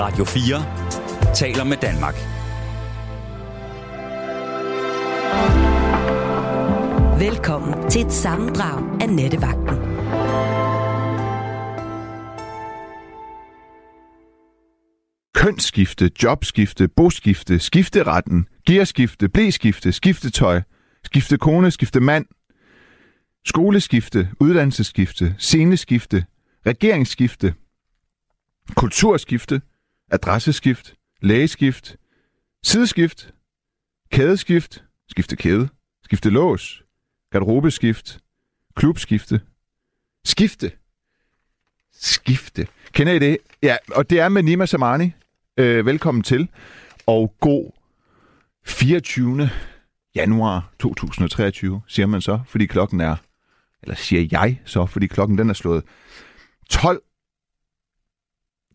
Radio 4 taler med Danmark. Velkommen til et sammendrag af Nettevagten. kønsskifte, jobskifte, boskifte, skifteretten, gearskifte, blæskifte, skiftetøj, skifte kone, skifte mand, skoleskifte, uddannelsesskifte, sceneskifte, regeringsskifte, kulturskifte, adresseskift, lægeskift, sideskift, kædeskift, skifte kæde, skifte lås, garderobeskift, klubskifte, skifte, skifte. Kender I det? Ja, og det er med Nima Samani. Øh, velkommen til, og god 24. januar 2023, siger man så, fordi klokken er, eller siger jeg så, fordi klokken den er slået 12.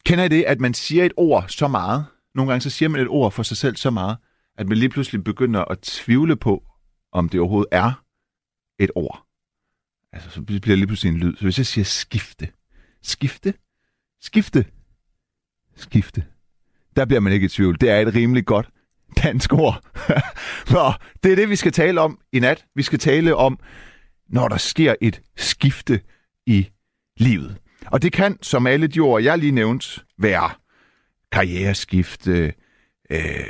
Kender I det, at man siger et ord så meget? Nogle gange så siger man et ord for sig selv så meget, at man lige pludselig begynder at tvivle på, om det overhovedet er et ord. Altså, så bliver det lige pludselig en lyd. Så hvis jeg siger skifte, skifte, skifte, skifte, der bliver man ikke i tvivl. Det er et rimelig godt dansk ord. Nå, det er det, vi skal tale om i nat. Vi skal tale om, når der sker et skifte i livet. Og det kan, som alle de ord, jeg lige nævnte, være karriereskifte, øh, øh,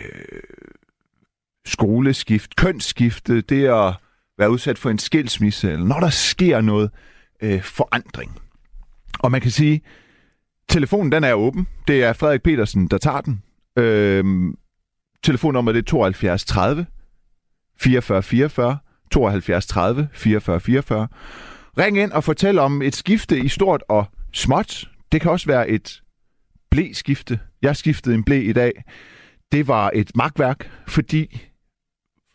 skoleskift, kønsskifte, det at være udsat for en skilsmisse, eller når der sker noget øh, forandring. Og man kan sige, telefonen den er åben. Det er Frederik Petersen, der tager den. Øhm, telefonnummeret er 72 30 44 44 72 30 44 44. Ring ind og fortæl om et skifte i stort og småt. Det kan også være et blæskifte. Jeg skiftede en blæ i dag. Det var et magtværk, fordi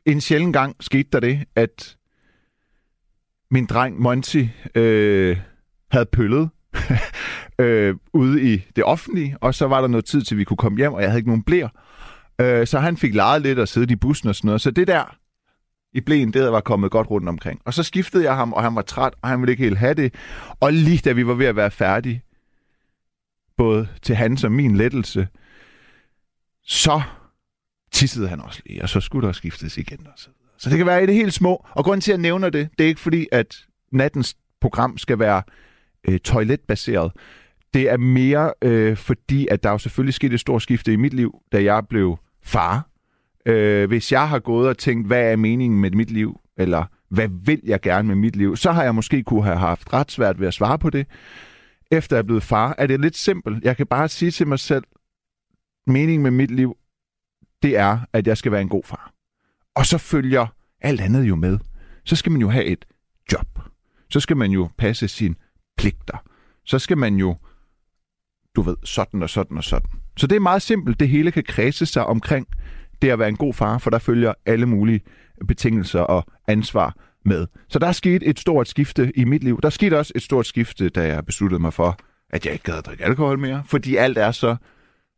en sjælden gang skete der det, at min dreng Monty øh, havde pøllet øh, ude i det offentlige, og så var der noget tid til, vi kunne komme hjem, og jeg havde ikke nogen blæer. Øh, så han fik lejet lidt og sidde i bussen og sådan noget. Så det der i blæen, det var kommet godt rundt omkring. Og så skiftede jeg ham, og han var træt, og han ville ikke helt have det. Og lige da vi var ved at være færdige, både til hans og min lettelse, så tissede han også lige, og så skulle der skiftes igen. Og så, så det kan være i det helt små. Og grunden til, at jeg nævner det, det er ikke fordi, at nattens program skal være øh, toiletbaseret. Det er mere øh, fordi, at der jo selvfølgelig skete et stort skifte i mit liv, da jeg blev far. Øh, hvis jeg har gået og tænkt, hvad er meningen med mit liv, eller hvad vil jeg gerne med mit liv, så har jeg måske kunne have haft ret svært ved at svare på det. Efter jeg er blevet far, er det lidt simpelt. Jeg kan bare sige til mig selv, meningen med mit liv, det er, at jeg skal være en god far. Og så følger alt andet jo med. Så skal man jo have et job. Så skal man jo passe sine pligter. Så skal man jo du ved, sådan og sådan og sådan. Så det er meget simpelt. Det hele kan kredse sig omkring det at være en god far, for der følger alle mulige betingelser og ansvar med. Så der er sket et stort skifte i mit liv. Der skete også et stort skifte, da jeg besluttede mig for, at jeg ikke gad at drikke alkohol mere, fordi alt er så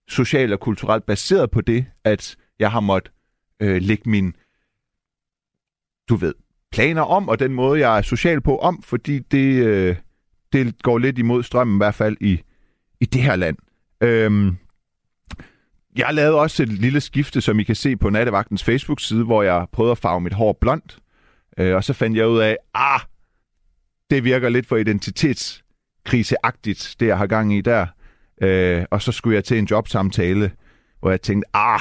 socialt og kulturelt baseret på det, at jeg har måttet øh, lægge min, du ved, planer om, og den måde, jeg er social på om, fordi det, øh, det går lidt imod strømmen, i hvert fald i i det her land. Øhm, jeg lavede også et lille skifte, som I kan se på Nattevagtens Facebook-side, hvor jeg prøvede at farve mit hår blondt. Øh, og så fandt jeg ud af, ah, det virker lidt for identitetskriseagtigt, det jeg har gang i der. Øh, og så skulle jeg til en jobsamtale, hvor jeg tænkte, ah,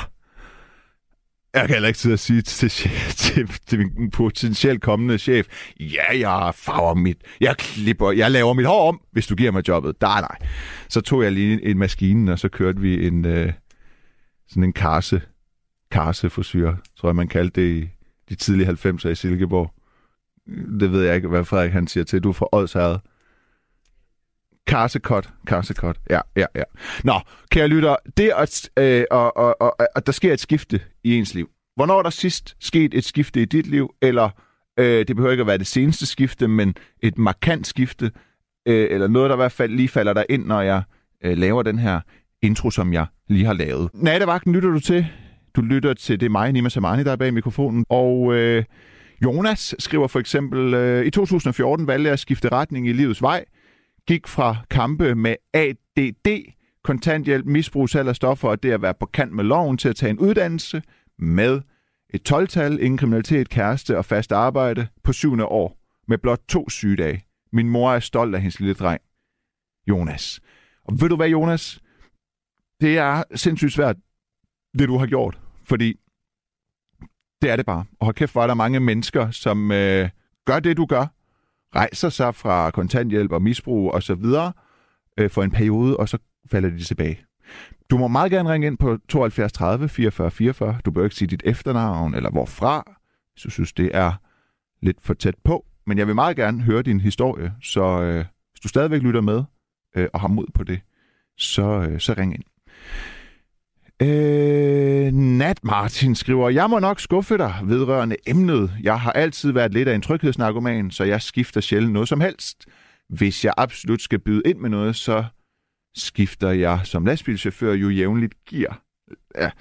jeg kan heller ikke sidde og sige til, til, til min potentielt kommende chef, ja, jeg farver mit, jeg klipper, jeg laver mit hår om, hvis du giver mig jobbet. Nej, nej. Så tog jeg lige en maskine, og så kørte vi en, øh, sådan en karse, karseforsyre, tror jeg, man kaldte det i de tidlige 90'er i Silkeborg. Det ved jeg ikke, hvad Frederik han siger til. Du er fra Odsherred. Karsekot. Karsekot. Ja, ja, ja. Nå, kære lytter, det at, øh, og, og, og, og, der sker et skifte i ens liv. Hvornår er der sidst sket et skifte i dit liv, eller øh, det behøver ikke at være det seneste skifte, men et markant skifte, øh, eller noget, der i hvert fald lige falder der ind, når jeg øh, laver den her intro, som jeg lige har lavet. Nattevagten lytter du til. Du lytter til det er mig, Nima Samani, der er bag mikrofonen. Og øh, Jonas skriver for eksempel, øh, i 2014 valgte jeg at skifte retning i livets vej, gik fra kampe med ADD kontanthjælp, misbrug, salg af stoffer og det at være på kant med loven til at tage en uddannelse med et 12-tal, ingen kriminalitet, kæreste og fast arbejde på syvende år med blot to sygedage. Min mor er stolt af hendes lille dreng, Jonas. Og ved du hvad, Jonas? Det er sindssygt svært, det du har gjort. Fordi det er det bare. Og hold kæft, hvor er der mange mennesker, som øh, gør det, du gør. Rejser sig fra kontanthjælp og misbrug og så videre øh, for en periode, og så falder de tilbage. Du må meget gerne ringe ind på 72 30 44 44. Du bør ikke sige dit efternavn eller hvorfra, hvis du synes, det er lidt for tæt på. Men jeg vil meget gerne høre din historie, så øh, hvis du stadigvæk lytter med øh, og har mod på det, så, øh, så ring ind. Øh, Nat Martin skriver, jeg må nok skuffe dig vedrørende emnet. Jeg har altid været lidt af en tryghedsnarkoman, så jeg skifter sjældent noget som helst. Hvis jeg absolut skal byde ind med noget, så skifter jeg som lastbilchauffør jo jævnligt gear. Ja.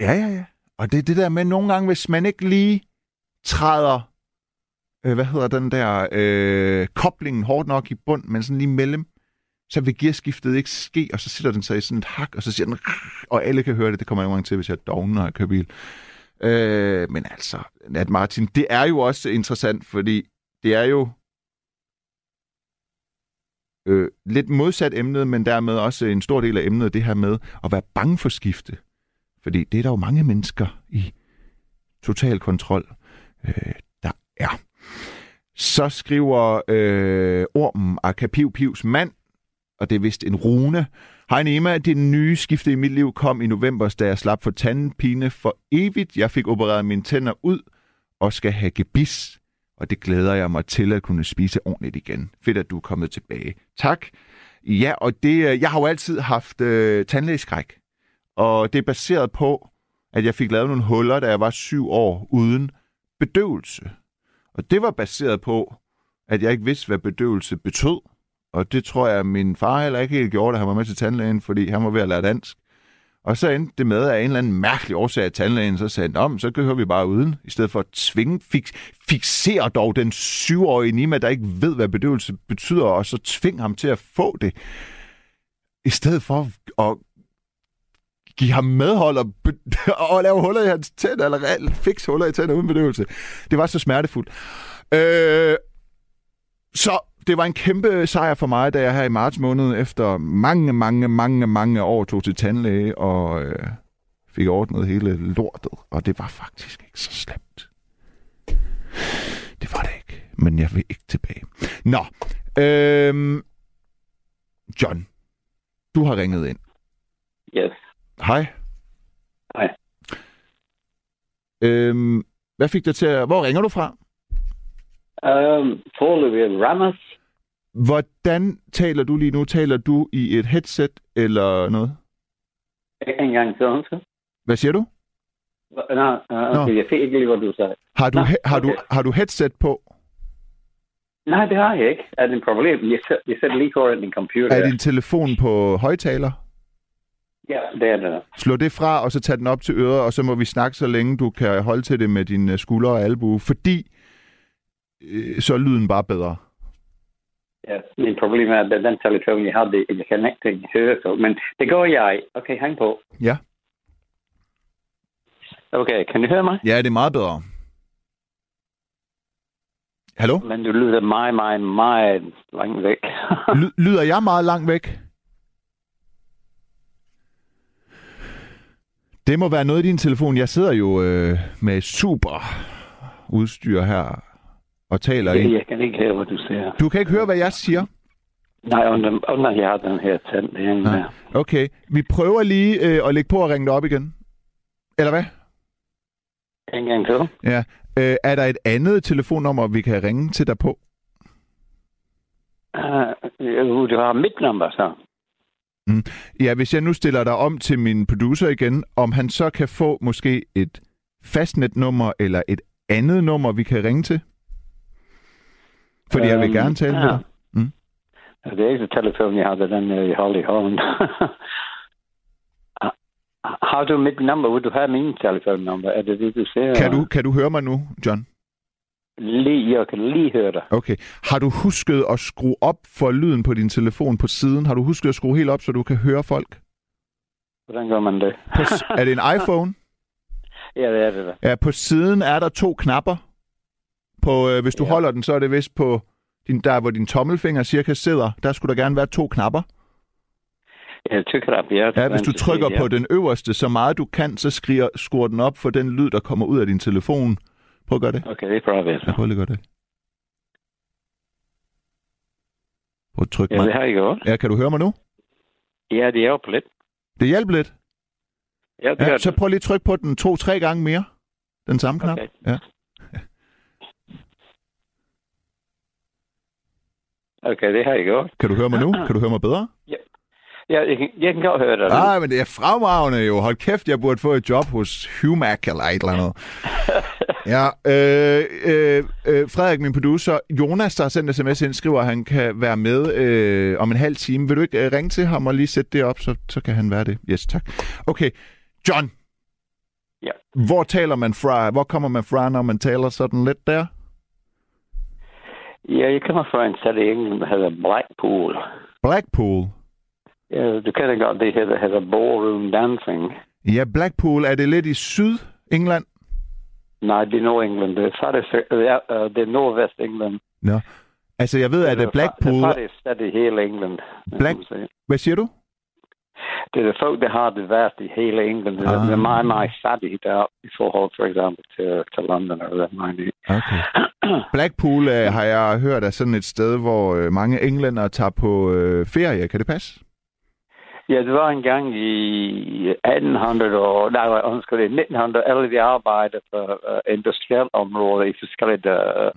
ja, ja, ja. Og det er det der med nogle gange, hvis man ikke lige træder, øh, hvad hedder den der, øh, koblingen hårdt nok i bund, men sådan lige mellem, så vil gearskiftet ikke ske, og så sætter den sig i sådan et hak, og så siger den, og alle kan høre det, det kommer jeg nogle gange til, hvis jeg dogner og kører bil. Øh, men altså, Nat Martin, det er jo også interessant, fordi det er jo øh, lidt modsat emnet, men dermed også en stor del af emnet, det her med at være bange for skifte. Fordi det er der jo mange mennesker i total kontrol, øh, der er. Så skriver øh, ormen Akapiv Pivs mand, og det er vist en rune. Hej Nema, det nye skifte i mit liv kom i november, da jeg slap for tandpine for evigt. Jeg fik opereret mine tænder ud og skal have gebis og det glæder jeg mig til at kunne spise ordentligt igen. Fedt, at du er kommet tilbage. Tak. Ja, og det, øh, jeg har jo altid haft øh, tandlægeskræk, og det er baseret på, at jeg fik lavet nogle huller, da jeg var syv år, uden bedøvelse. Og det var baseret på, at jeg ikke vidste, hvad bedøvelse betød. Og det tror jeg, at min far heller ikke helt gjorde, da han var med til tandlægen, fordi han var ved at lære dansk. Og så endte det med, at en eller anden mærkelig årsag af tandlægen så sagde, om så kører vi bare uden, i stedet for at tvinge, fix, fixere dog den syvårige Nima, der ikke ved, hvad bedøvelse betyder, og så tvinge ham til at få det. I stedet for at give ham medhold og, og lave huller i hans tænder, eller fix huller i tænder uden bedøvelse. Det var så smertefuldt. Øh, så det var en kæmpe sejr for mig, da jeg her i marts måned efter mange, mange, mange, mange år tog til tandlæge og øh, fik ordnet hele lortet. Og det var faktisk ikke så slemt. Det var det ikke. Men jeg vil ikke tilbage. Nå. Øhm, John, du har ringet ind. Yes. Hej. Hej. Øhm, hvad fik dig til at... Hvor ringer du fra? Um, foreløbig Ramos. Hvordan taler du lige nu? Taler du i et headset eller noget? En gang til, undskyld. Hvad siger du? Uh, okay, Nå. jeg fik ikke lige, hvad du sagde. Har du, Nå, he- har, du, okay. har du headset på? Nej, det har jeg ikke. Er det et problem? Jeg, jeg sætter lige foran din computer. Er din telefon på højtaler? Ja, det er det. Slå det fra, og så tag den op til øret, og så må vi snakke, så længe du kan holde til det med dine skuldre og albue, fordi øh, så er lyden bare bedre. Ja, min problem er, at den telefon, jeg havde, jeg kan ikke høre så. Men det går jeg. Okay, hæng på. Ja. Okay, kan du høre mig? Ja, det er meget bedre. Hallo? Men du lyder meget, meget, meget langt væk. Ly- lyder jeg meget langt væk? Det må være noget i din telefon. Jeg sidder jo øh, med super udstyr her og taler ind. jeg kan ikke høre, hvad du siger. Du kan ikke høre, hvad jeg siger? Nej, under, under jeg har den her tand. Det er en, Nej. Okay, vi prøver lige øh, at lægge på og ringe dig op igen. Eller hvad? en gang til. Ja. Øh, er der et andet telefonnummer, vi kan ringe til dig på? Uh, du har mit nummer, så. Ja, hvis jeg nu stiller dig om til min producer igen, om han så kan få måske et fastnetnummer eller et andet nummer, vi kan ringe til? Fordi jeg vil Øhm, gerne tale med ja. dig. Mm. Det er ikke telefon, jeg havde den øh, holdt i hånden. har du mit nummer? Vil du have min telefonnummer? Er det det, du siger? Kan du, kan du høre mig nu, John? lige, jeg kan lige høre dig. Okay. Har du husket at skrue op for lyden på din telefon på siden? Har du husket at skrue helt op, så du kan høre folk? Hvordan gør man det? På, er det en iPhone? ja, det er det da. Ja, på siden er der to knapper. På, øh, hvis du Ja. holder den, så er det vist på din, der, hvor din tommelfinger cirka sidder. Der skulle der gerne være to knapper. Jeg tykker op, ja. Ja, hvis du trykker på den øverste så meget du kan, så skriger, skruer den op for den lyd, der kommer ud af din telefon. Prøv at gøre det. Okay, det prøver Ja, så. prøv lige at gøre det. Prøv at trykke Ja, det mig. har jeg gjort. Ja, kan du høre mig nu? Ja, det hjælper lidt. Det hjælper lidt. Ja, det Ja, så det. prøv lige at trykke på den to-tre gange mere. Den samme knap. Okay. Ja. Okay, det har jeg gjort. Kan du høre mig nu? Kan du høre mig bedre? Ja, jeg kan, jeg kan godt høre dig. Nej, men det er fremragende jo. Hold kæft, jeg burde få et job hos Humac eller et eller andet. Ja, øh, øh, øh, Frederik, min producer, Jonas, der har sendt sms ind, skriver, at han kan være med øh, om en halv time. Vil du ikke øh, ringe til ham og lige sætte det op, så, så kan han være det? Yes, tak. Okay, John. Ja. Hvor taler man fra? Hvor kommer man fra, når man taler sådan lidt der? Ja, jeg kommer fra en sted i England, der hedder Blackpool. Blackpool. Ja, du kender godt det her, der hedder ballroom dancing. Ja, Blackpool, er det lidt i Syd-England? Nej, det er Nord-England. Det er faktisk øh, det er Nordvest England. Nå. Altså, jeg ved, at det Blackpool... Det er faktisk i hele England. Black-. Hvad siger du? Det er folk, der har det værst i hele England. Ah. det er meget, meget fattigt der i forhold for eksempel til, til London eller det meget. Okay. Blackpool øh, har jeg hørt er sådan et sted, hvor øh, mange englænder tager på øh, ferie. Kan det passe? Ja, det var en gang i 1800 og nej, undskyld, i 1900, alle de arbejdede for uh, industrielt område i forskellige uh,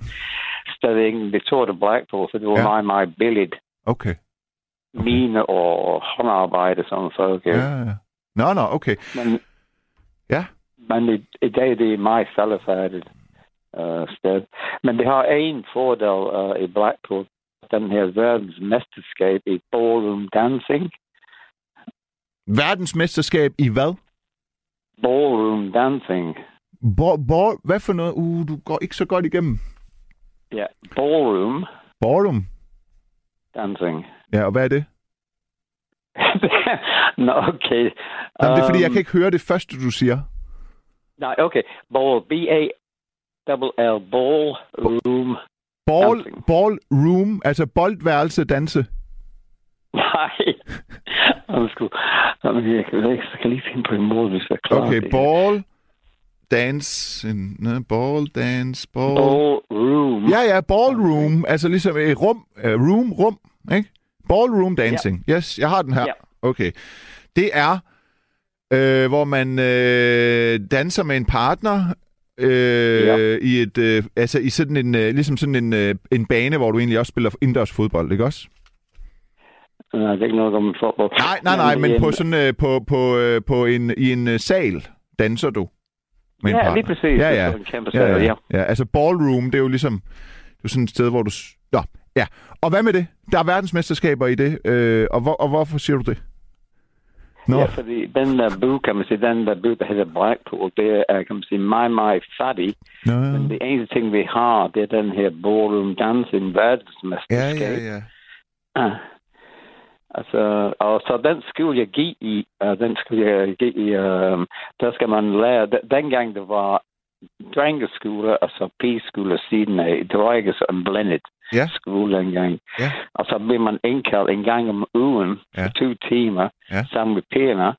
steder i England. De tog til Blackpool, for det var ja. meget, meget billigt. Okay. Mine og håndarbejde, som folk. Ja, Ja. ja. Nå, nå, okay. Men, Ja. men i, i dag det er meget faldefærdigt uh, sted. Men det har en fordel uh, i Blackpool. Den her verdensmesterskab i ballroom dancing. Verdensmesterskab i hvad? Ballroom dancing. Bo, bo, hvad for noget? Uh, du går ikke så godt igennem. Ja, ballroom Ballroom. Dancing. Ja, og hvad er det? Nå, okay. Jamen, det er fordi, jeg Um, kan ikke høre det første, du siger. Nej, okay. Ball, B-A-L-L, ball room. Ball, Dancing. ballroom, altså boldværelse danse. Nej. Undskyld. Jamen, jeg kan, jeg kan lige finde på en måde, hvis jeg klarer Okay, det. ball, dance, en, ne, ball, dance, ball. Ball room. Ja, ja, ballroom, altså ligesom et rum, uh, room, rum, ikke? Ballroom dancing. Yes, jeg har den her. Ja. Okay. Det er, øh, hvor man øh, danser med en partner øh, Ja. i et, øh, altså i sådan en, øh, ligesom sådan en, øh, en bane, hvor du egentlig også spiller indendørs fodbold, ikke også? Nej, det er ikke noget om fodbold. Nej, nej, nej, men øhm, på sådan øh, på på øh, på en i en øh, sal danser du med en Ja, partner. lige præcis. Ja, Det er ja. en kæmpe Ja, sal, ja, ja. Altså ballroom, det er jo ligesom det er sådan et sted, hvor du... Nå, ja. Og hvad med det? Der er verdensmesterskaber i det, øh, og, hvor, og hvorfor siger du det? Nå, Ja, fordi den der by, kan man sige, den der by, der hedder Blackpool, det er, kan man sige, meget, meget fattig. Nå, Men det eneste ting, vi har, det er den her ballroom dancing ja, verdensmesterskab. ja, ja. Ah. Altså, og så den skulle jeg give i, uh, den skulle jeg give i, uh, der skal man lære, de- dengang det var drengeskole, og så pigeskole siden af, det var ikke sådan blandet Ja. skole dengang. Ja. Og så blev man indkaldt en gang om ugen Ja. for to timer Ja. sammen med pigerne,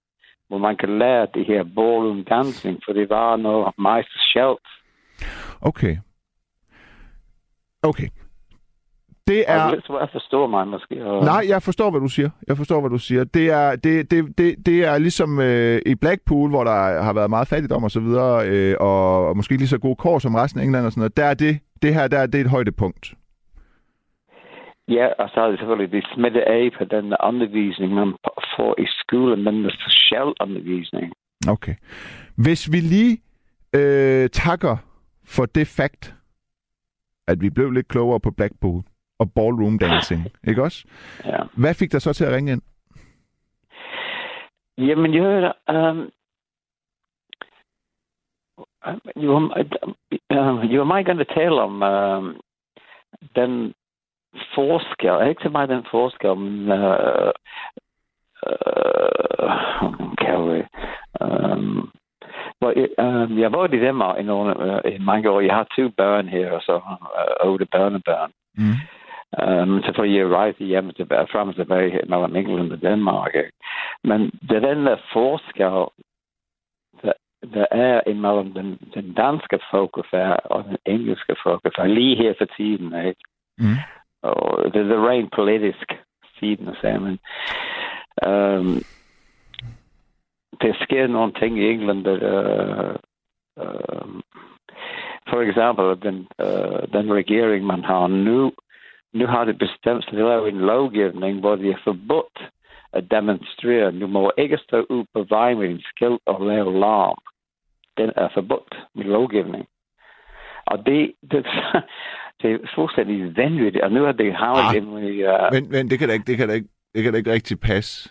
hvor man kan lære det her ballroom dancing, for det var noget meget specielt. Okay. Okay. Det Er... er... Og lidt svært at forstå mig måske. Og... Nej, jeg forstår, hvad du siger. Jeg forstår, hvad du siger. Det er, det, det, det, det er ligesom øh, i Blackpool, hvor der har været meget fattigdom og så videre, øh, og, og måske lige så gode kår som resten af England og sådan noget. Der er det, det her, der er det et højdepunkt. Ja, og så er det selvfølgelig det smitte af på den undervisning, man får i skolen, den er speciel undervisning. Okay. Hvis vi lige øh, takker for det fakt, at vi blev lidt klogere på Blackpool og ballroom dancing, ikke også? Ja. Hvad fik dig så til at ringe ind? Jamen, jeg hørte, um, you, uh, you might going to tell om um, den forskel, ikke så meget den forskel, men uh, uh, kan vi, um, well, um, jeg har været i Danmark i, nogle, uh, i mange år. Jeg har to børn her, og så uh, otte børnebørn. Mm. Um, så får jeg rejse hjem tilbage, frem og tilbage mellem England og Danmark. Ikke? Men det er den der forskel, der, der er imellem den, den danske folkefærd og den engelske folkefærd, lige her for tiden. Ikke? Mm. Og det er rent politisk siden af sammen. Um, der sker nogle ting i England, der, uh, uh, for eksempel den, uh, den regering, man har nu, nu har det bestemt sig, at lave en lovgivning, hvor det er forbudt at demonstrere. Du må ikke stå ud på vejen med en skilt og lave larm. Den er forbudt med lovgivning. Og det, det, det er fuldstændig vanvittigt, og nu har det havnet Ah. i... Uh, Men, men det kan da ikke, det kan da ikke, det kan da ikke rigtig passe.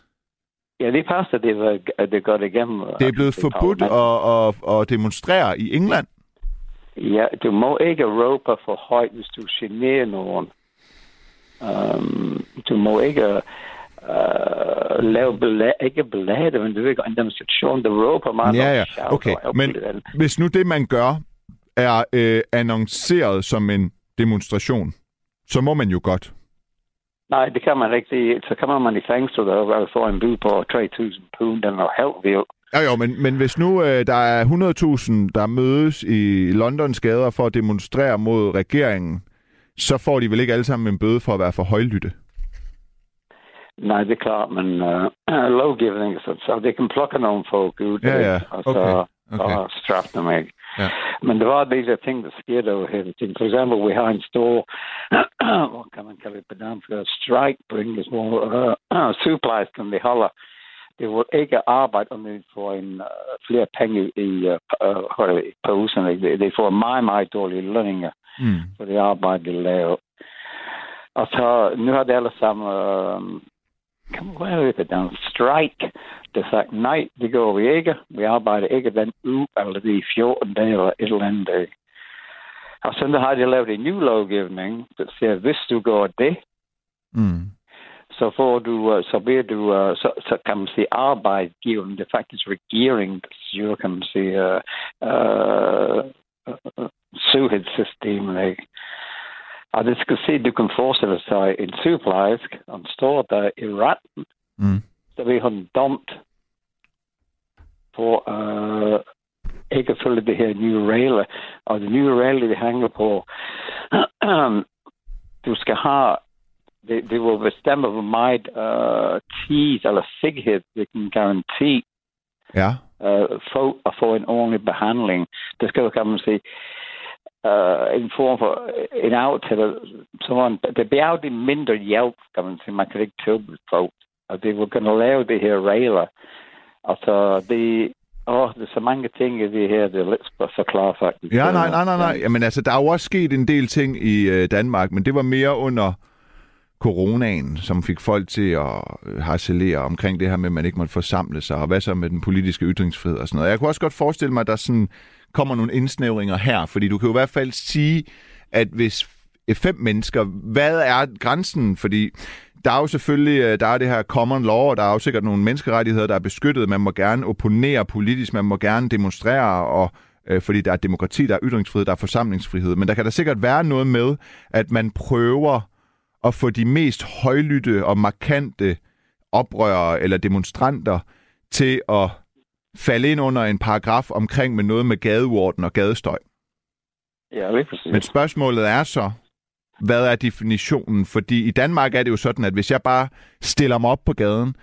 ja, det passer, det, var, at det går igennem. Det er blevet forbudt at, at, at demonstrere i England. Ja, du må ikke råbe for højt, hvis du generer nogen. Um, du må ikke uh, lave belæ- ikke belade, men du ved ikke, en demonstration, der råber meget. Ja, ja, okay. Men hvis nu det, man gør, er øh, annonceret som en demonstration, så må man jo godt. Nej, det kan man ikke. Så kommer man i fængsel og får en bud på 3.000 pund, den er helt vildt. Ja, jo, men, men hvis nu øh, der er 100.000, der mødes i Londons gader for at demonstrere mod regeringen, så får de vel ikke alle sammen en bøde for at være for højlytte? Nej, det er klart, men uh, lovgivning, så, så det kan plukke nogle folk ud, Ja, ja. og så Okay. Okay. og straffe dem ikke. Ja. Men der var disse ting, der skete over hele tiden. For eksempel, vi har en stor, hvad kan man kalde det på dansk, uh, strike bringers, hvor uh, sygeplejersken, de holder, det vil ikke arbejde, om de får en, uh, flere penge i, uh, uh, posen. De, de får meget, meget dårlige lønninger Mm. for det arbejde, de laver. Og så, nu har det alle sammen, uh, hvad er det dansk, strike, der sagt, nej, det går vi ikke. Vi arbejder ikke den uge, eller de 14 dage, eller et eller andet dag. Og så har de lavet en ny lovgivning, der siger, hvis du går det, Mm. så får du, uh, så bliver du, uh, så, så kan man sige, arbejdsgiveren, det er faktisk regeringen, siger, kan man sige, uh, uh, syghedssystemet, ikke? Og det skal se, du kan forestille sig en sygeplejerske, og står der i retten, Mm. så bliver hun dømt for uh, ikke at følge det her nye regler. Og de nye regler, det hænger på, du skal have, det, det vil bestemme, hvor meget uh, tid eller sikkerhed det kan garantere Ja øh, få at få en ordentlig behandling. Det skal jo, kan man sige, øh, en form for øh, en aftale, så man, det bliver jo mindre hjælp, kan man sige, man kan ikke tilbyde folk. Og det vil kunne lave det her regler. Altså, det, åh, der er så mange ting i det her, det er lidt for forklare faktisk. Ja, nej, nej, nej, nej. Jamen altså, der er jo også sket en del ting i øh, Danmark, men det var mere under coronaen, som fik folk til at øh, harcelere omkring det her med, at man ikke måtte forsamle sig, og hvad så med den politiske ytringsfrihed og sådan noget. Jeg kunne også godt forestille mig, at der sådan kommer nogle indsnævringer her, fordi du kan jo i hvert fald sige, at hvis fem mennesker, hvad er grænsen? Fordi der er jo selvfølgelig øh, der er det her common law, og der er jo sikkert nogle menneskerettigheder, der er beskyttet. Man må gerne opponere politisk, man må gerne demonstrere, og øh, fordi der er demokrati, der er ytringsfrihed, der er forsamlingsfrihed. Men der kan der sikkert være noget med, at man prøver at få de mest højlytte og markante oprørere eller demonstranter til at falde ind under en paragraf omkring med noget med gadeorden og gadestøj. Ja, lige præcis. Men spørgsmålet er så, hvad er definitionen? Fordi i Danmark er det jo sådan, at hvis jeg bare stiller mig op på gaden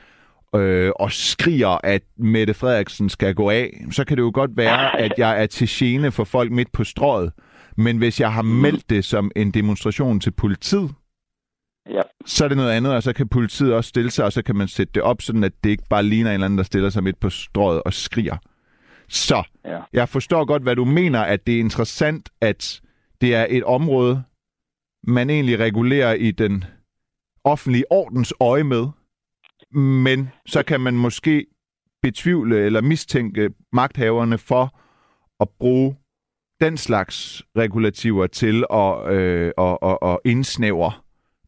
øh, og skriger, at Mette Frederiksen skal gå af, så kan det jo godt være, at jeg er til gene for folk midt på strået. Men hvis jeg har meldt det som en demonstration til politiet, Ja, så er det noget andet, og så kan politiet også stille sig, og så kan man sætte det op, sådan at det ikke bare ligner en eller anden, der stiller sig midt på strået og skriger. Så ja. jeg forstår godt, hvad du mener, at det er interessant, at det er et område, man egentlig regulerer i den offentlige ordens øje med, men så kan man måske betvivle eller mistænke magthaverne for at bruge den slags regulativer til at, øh, at, at, at indsnævre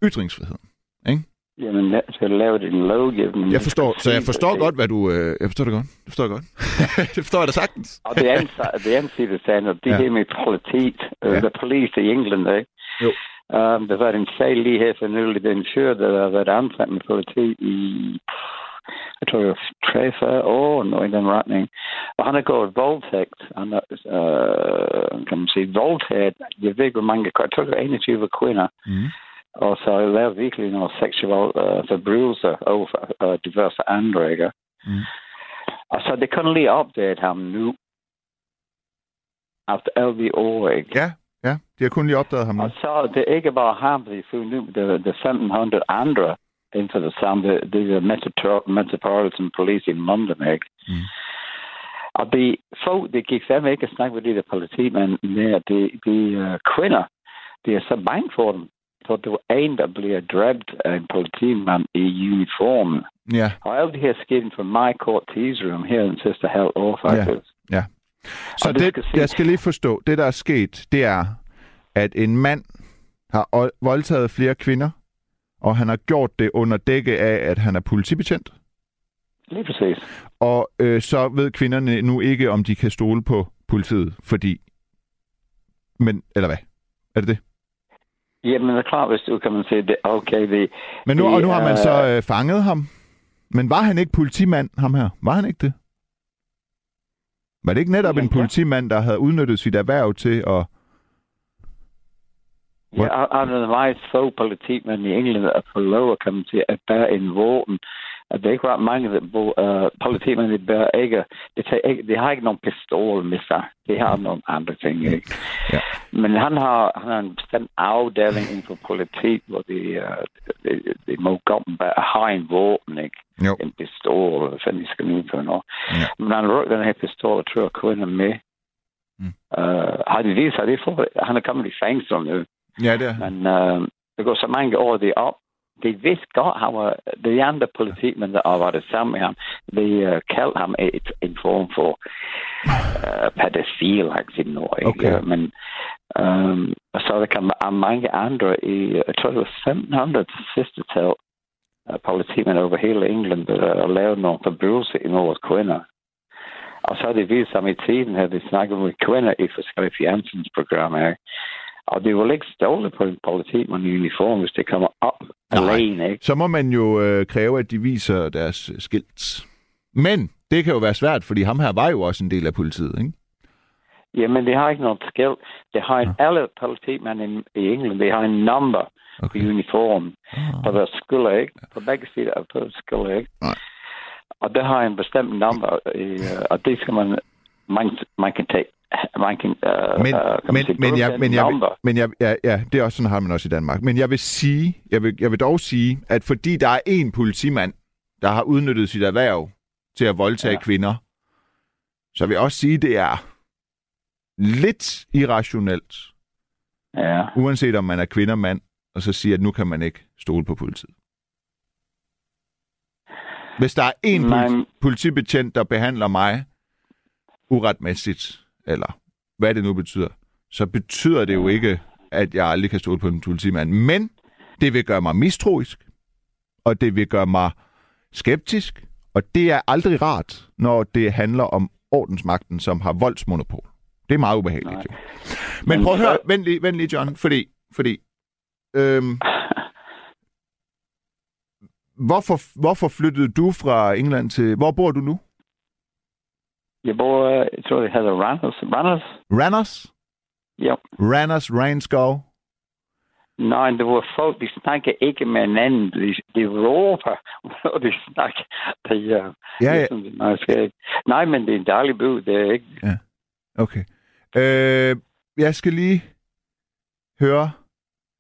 ytringsfriheden. Ikke? Jamen, lad- så lave det en lovgivning. Jeg forstår, så jeg forstår godt, hvad du... Øh, jeg forstår det godt. Det forstår jeg godt. det forstår jeg da sagtens. Og det andet, det andet side af sagen, det Ja. ja. her med politi, Ja. uh, the police i England, ikke? Jo. Um, der var en sag lige her for nylig, den fyr, der har været ansat med politi i, jeg tror det var 43 år, noget i den retning. Og han har gået voldtægt. Han har, uh, kan man sige, voldtaget, jeg ved ikke, hvor mange, jeg tror det var 21 kvinder. Mm. Og så lavet virkelig nogle sexuelle uh, forbrydelser over uh, diverse andre, ikke? Mm. Og så det kun lige opdaget ham nu. Efter alle de år, ikke? Ja, ja. De har kun lige opdaget ham nu. Og så det er ikke bare ham, de får nu, det er det er 1500 andre inden for det samme, det, er Metro- Metropolitan Police i London, ikke? Mm. Og de folk, det gik fandme ikke at snakke med de der politimænd mere. De, de uh, kvinder, de er så bange for dem. Så det var en, der bliver dræbt af en politimand i uniform. Ja, Og alt det her skete for mig kort tidsrum her den sidste halv år, faktisk. ja. Så Og det, skal se- jeg skal lige forstå, det der er sket, det er, at en mand har ol- voldtaget flere kvinder, og han har gjort det under dække af, at han er politibetjent. Lige præcis. Og øh, så ved kvinderne nu ikke, om de kan stole på politiet, fordi... Men, eller hvad? Er det det? Jamen, det er klart, hvis du kan man sige, det okay, det, Men nu, Det og nu har man så øh, fanget ham. Men var han ikke politimand, ham her? Var han ikke det? Var det ikke netop en ja. politimand, der havde udnyttet sit erhverv til at... Ja, og- og der er meget få politimænd i England, der får lov at komme til at bære en våben. Det er ikke ret mange, bo, uh, politimænd, de bærer ikke, de, ikke, de har ikke nogen pistol med sig. De har nogle andre ting, ikke? Ja. Men han har, han har en bestemt afdeling inden for politi, hvor de, uh, de, de må godt bære, have en våben, ikke? Jo. En pistol, eller fanden de skal for noget. Ja. Men han røg den her pistol og tror kvinder med. Mm. Uh, har de vist, har de fået, han er kommet i fængsel nu. Ja, det er. Men øh, det går så mange år det op. De vidste godt, han var, de andre politimænd, der arbejdede sammen med ham, de uh, kaldte ham et, en form for uh, noget. ikke? Okay. Men um, og så der er mange andre i, jeg tror det var 1500 til sidste tal, uh, politimænd over hele England, der uh, lavede nogle forbrydelser imod kvinder. Og så har det vist sig i tiden, at de snakkede med kvinder i forskellige fjernsynsprogrammer. Og det vil ikke stole på en politimand i uniform, hvis det kommer op Nej. alene, ikke? Så må man jo øh, kræve, at de viser deres øh, skilt. Men det kan jo være svært, fordi ham her var jo også en del af politiet, ikke? Jamen, det har ikke noget skill. Det har en, alle politimænd i, i England, det har en number okay. Okay. i uniform Ah. på deres skulder, ikke? På begge sider af deres skulder, ikke? Nej. Og det har en bestemt number, i, uh, og det skal man, man, man kan tage, man kan, uh, Men, kan man men, sige, men, jeg, men, jeg, vil- men jeg, ja, ja, det er også sådan, har man også i Danmark. Men jeg vil sige, jeg vil, jeg vil dog sige, at fordi der er en politimand, der har udnyttet sit erhverv til at voldtage ja. Kvinder, så vil jeg også sige, at det er lidt irrationelt, Ja. uanset om man er kvinde og mand, og så sige, at nu kan man ikke stole på politiet. Hvis der er en politi- politibetjent, der behandler mig uretmæssigt, eller hvad det nu betyder, så betyder det jo ikke, at jeg aldrig kan stole på en politimand. Men det vil gøre mig mistroisk, og det vil gøre mig skeptisk, og det er aldrig rart, når det handler om ordensmagten, som har voldsmonopol. Det er meget ubehageligt. Nej. Jo. Men prøv at høre, vent lige, vent lige John, fordi, fordi øhm, hvorfor, hvorfor flyttede du fra England til... Hvor bor du nu? Jeg bor, jeg tror, det hedder Randers. Randers? Randers? Ja. Randers, Rainskov? Nej, det var folk, de snakker ikke med hinanden. De, de råber, når de snakker. Det, uh, Ja, ja, Ligesom. Nej, men det er en dejlig by. Det er ikke... okay. Øh, jeg skal lige høre...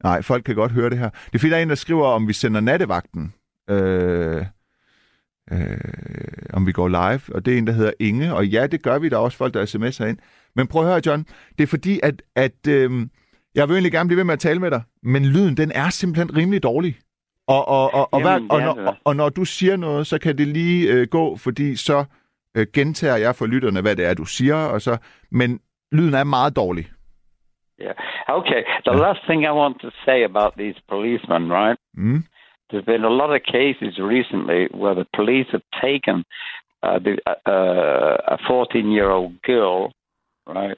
Nej, folk kan godt høre det her. Det er fordi, der er en, der skriver, om vi sender nattevagten. Øh, øh, om vi går live, og det er en, der hedder Inge, og ja, det gør vi, der er også folk, der sms'er ind. Men prøv at høre, John, det er fordi, at, at øh, jeg vil egentlig gerne blive ved med at tale med dig, men lyden, den er simpelthen rimelig dårlig. Og, og, og, og, hver, Jamen, det og, når, og, og når du siger noget, så kan det lige øh, gå, fordi så øh, gentager jeg for lytterne, hvad det er, du siger, og så, men lyden er meget dårlig. Yeah. Okay. The last thing I want to say about these policemen, right? Mm. There's been a lot of cases recently where the police have taken uh, the, uh, a 14 year old girl, right,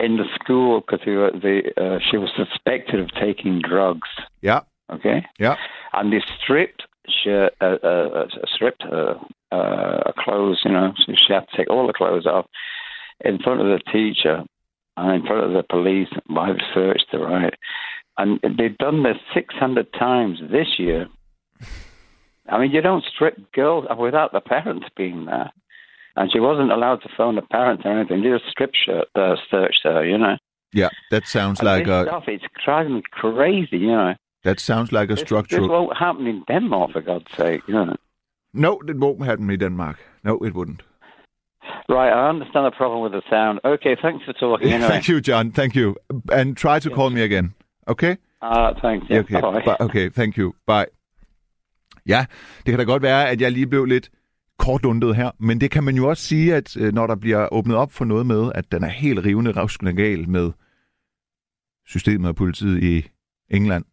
in the school because uh, she was suspected of taking drugs. Yeah. Okay. Yeah. And they stripped she, uh, uh, stripped her, uh, her clothes, you know, so she had to take all the clothes off in front of the teacher and in front of the police they searched her, right? And they've done this 600 times this year. I mean, you don't strip girls without the parents being there. And she wasn't allowed to phone the parents or anything. They just strip shirt, uh, searched her, you know. Yeah, that sounds And like this a stuff, it's driving me crazy, you know. that sounds like a This, this structural. won't happen in Denmark, for God's sake, you know. No, it won't happen in Denmark. No, it wouldn't. Right, I understand the problem with the sound. Okay, thanks for talking anyway. Thank you, John. Thank you, and try to call me again. Okay. Uh, thanks. Yeah, Okay. bye. Okay, thank you. Bye. Ja, det kan da godt være, at jeg lige blev lidt kortlundet her, men det kan man jo også sige, at øh, når der bliver åbnet op for noget med, at den er helt rivende ravskende gal med systemet og politiet i England,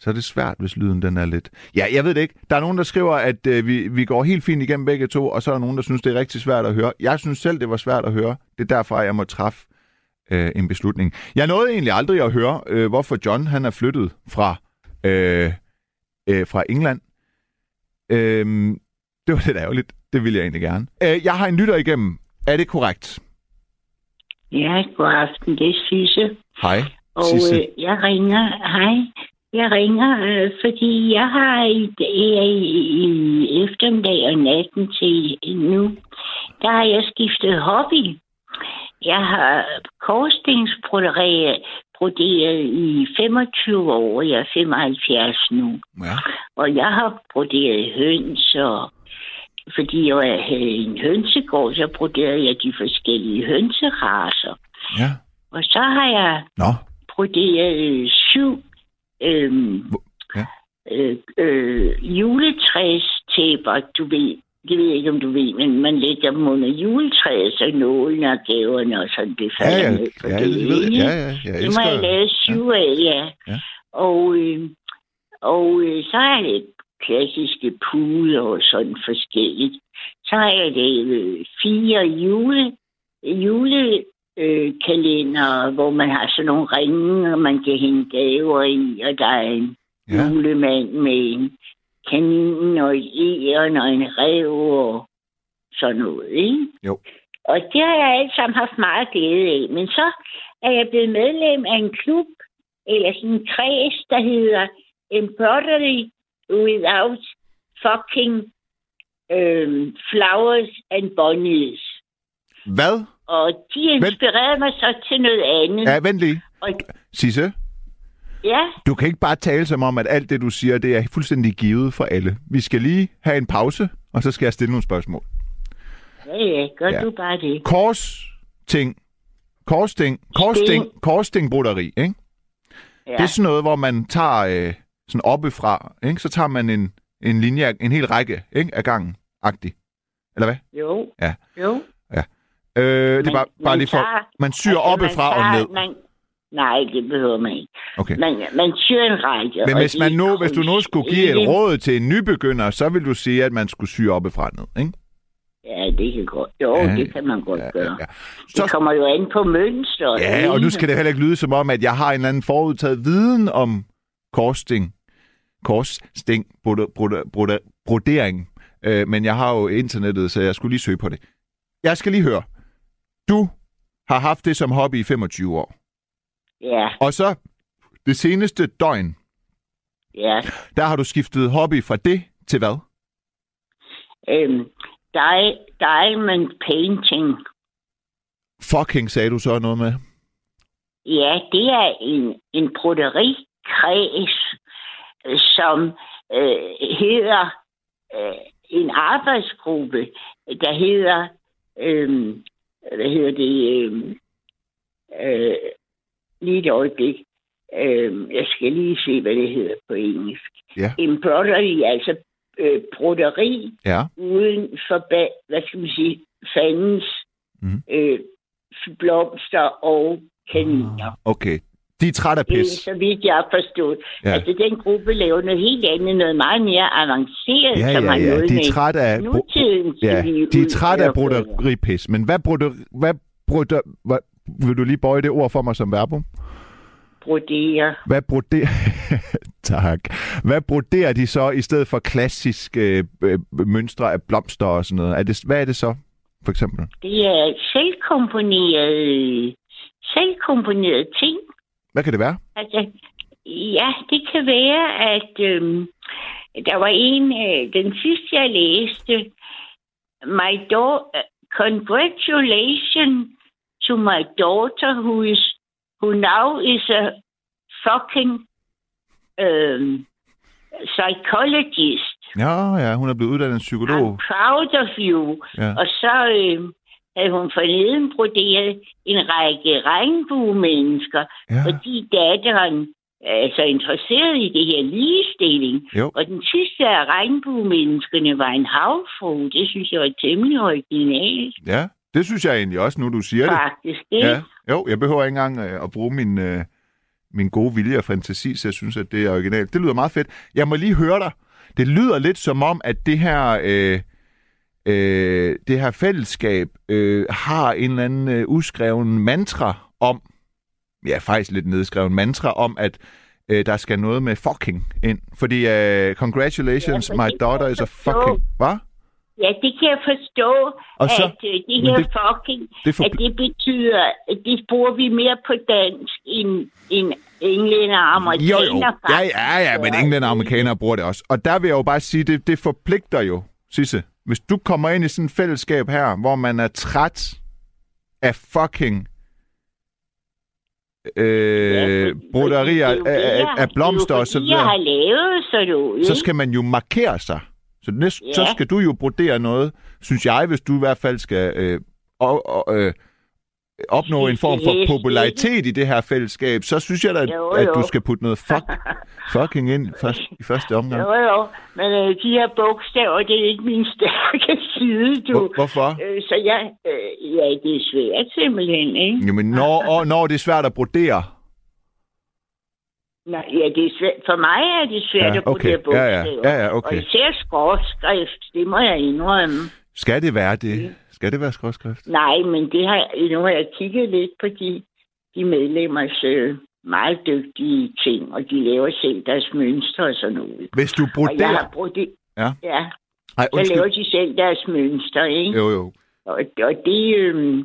så er det svært, hvis lyden den er lidt... Ja, jeg ved det ikke. Der er nogen, der skriver, at øh, vi, vi går helt fint igennem begge to, og så er der nogen, der synes, det er rigtig svært at høre. Jeg synes selv, det var svært at høre. Det er derfor, jeg må træffe øh, en beslutning. Jeg nåede egentlig aldrig at høre, øh, hvorfor John han er flyttet fra, øh, øh, fra England. Øh, det var lidt ærgerligt. Det ville jeg egentlig gerne. Øh, jeg har en lytter igennem. Er det korrekt? Ja, god aften, det er Sisse. Hej, Og Sisse. øh, jeg ringer, hej, jeg ringer, øh, fordi jeg har i, i, i eftermiddag og natten til nu, der har jeg skiftet hobby. Jeg har korsstensbroderet broderet i 25 år, jeg er 75 nu. Ja. Og jeg har broderet høns, og fordi jeg havde en hønsegård, så broderede jeg de forskellige hønseraser. ja. Og så har jeg Nå, broderet syv øhm, ja. øh, øh, juletræstæpper, du ved. Det ved jeg ikke, om du ved, men man lægger dem under juletræet, så nålene og gaverne og sådan, det ja, falder ja, ned på ja, det det ved jeg. Ja, ja, jeg Det må jeg lave syv af, ja. Ja. Og, øh, og øh, så er det klassiske puder og sådan forskelligt. Så har jeg lavet fire jule, jule øh, kalender, hvor man har sådan nogle ringe, og man kan hænge gaver i, og der er en Ja. ja. julemand med en kanin og et æren og en rev og sådan noget, ikke? Jo. Og det har jeg alt sammen haft meget glæde af. Men så er jeg blevet medlem af en klub, eller sådan en kreds, der hedder Embroidery Without Fucking øhm, Flowers and Bunnies. Hvad? Og de inspirerede mig så til noget andet. Ja, vent lige. Og, Sisse, ja, du kan ikke bare tale som om, at alt det, du siger, det er fuldstændig givet for alle. Vi skal lige have en pause, og så skal jeg stille nogle spørgsmål. ja, ja, gør Ja. ja. du bare det. Korsting. Korsting. Korsting. Korstingbroderi, ikke? Ja, Det er sådan noget, hvor man tager øh, sådan oppefra, ikke? Så tager man en, en linje, en hel række, ikke? Af gangen, agtig. Eller hvad? jo, Ja. jo. Øh, det er bare, bare lige for... Man syr Altså, oppefra og ned. Man, nej, det behøver man ikke. Okay. Man, man syr en række. Men hvis, det man nu, hvis du nu skulle give et råd til en nybegynder, så vil du sige, at man skulle sy oppefra og ned, ikke? Ja, det kan godt. Jo, Ja, det kan man godt Ja, gøre. ja, ja. Det Så, kommer jo an på mønster. ja, og nu skal det heller ikke lyde som om, at jeg har en eller anden forudtaget viden om korsting. Korsting, broder, broder, broder, brodering. Øh, men jeg har jo internettet, så jeg skulle lige søge på det. Jeg skal lige høre. Du har haft det som hobby i 25 år. Ja, Og så det seneste døgn, ja. der har du skiftet hobby fra det til hvad? Øhm, di- diamond painting. Fucking sagde du så noget med. Ja, det er en, en broderikreds, øh, som øh, hedder øh, en arbejdsgruppe, der hedder, øh, hvad hedder det, øh, øh, lige et øjeblik. Øh, jeg skal lige se, hvad det hedder på engelsk. Ja. Embroidery, altså øh, broderi Ja. uden for, ba- hvad skal man sige, fandens mm. øh, blomster og kaniner. Okay. De er træt af Det pis. så vidt jeg har forstået. Ja. Altså, den gruppe laver noget helt andet, noget meget mere avanceret, Ja, som ja, har ja. noget De er med træt af... nutidens Ja, de er træt af broderipis. Men hvad broder... Hvad broder... Hvad, vil du lige bøje det ord for mig som verbum? Brodere. Hvad broderer... tak. Hvad broderer de så i stedet for klassiske øh, mønstre af blomster og sådan noget? Er det, hvad er det så, for eksempel? Det er selvkomponerede, selvkomponerede ting. Hvad kan det være? Altså, ja, det kan være, at øhm, der var en, øh, den sidste jeg læste, my daughter, congratulations to my daughter who is who now is a fucking um, psychologist. Ja, ja, hun er blevet uddannet I'm psykolog. proud of you. Ja. Og så øh, havde hun forleden broderet en række regnbuemennesker, Ja. fordi datteren er så interesseret i det her ligestilling. Jo. Og den sidste af regnbuemenneskerne var en havfru. Det synes jeg var temmelig originalt, Ja, det synes jeg egentlig også, nu du siger det. faktisk. Ikke? Ja. Jo, jeg behøver ikke engang øh, at bruge min, øh, min gode vilje og fantasi, så jeg synes, at det er originalt. Det lyder meget fedt. Jeg må lige høre dig. Det lyder lidt som om, at det her, øh, øh, det her fællesskab øh, har en eller anden øh, uskreven mantra om, ja, faktisk lidt nedskreven mantra om, at øh, der skal noget med fucking ind. Fordi øh, congratulations, Ja, my daughter is a fucking... Hvad? Ja, det kan jeg forstå, Og så- at øh, det her det- fucking, Det for, at det betyder, at det bruger vi mere på dansk end, end englænder og Jo, amerikaner. jo. Ja, ja, ja, men englænder og amerikanere bruger det også. Og der vil jeg jo bare sige, det, det forpligter jo, Sisse. Hvis du kommer ind i sådan et fællesskab her, hvor man er træt af fucking øh, Ja, broderier er jo af, af, af blomster er jo og så Jeg har videre, lavet sådan noget. så skal man jo markere sig. Så, næst, Ja. så skal du jo brodere noget, synes jeg, hvis du i hvert fald skal øh, og, og, øh, opnå en form for popularitet i det her fællesskab, så synes jeg da, at, Jo, at du jo. skal putte noget fuck, fucking ind først, i første omgang. Jo, jo, men øh, de her bogstaver, det er ikke min stærke side, du. Hvor, hvorfor? Øh, så jeg, øh, ja, det er svært simpelthen, ikke? Jamen, når, og, når det er svært at brodere. Nej, ja, det er svært. For mig er det svært Ja, at okay. de her Ja, ja. Ja, ja, okay. Og især skråskrift, det må jeg indrømme. Skal det være det? Skal det være skråskrift? Nej, men det har, nu har jeg kigget lidt på de, de medlemmers øh, meget dygtige ting, og de laver selv deres mønstre og sådan noget. Hvis du Og jeg broderer... har brugt det. Ja. Ja, Ej, så laver undskyld. de selv deres mønster, ikke? Jo, jo. Og, og det, øhm,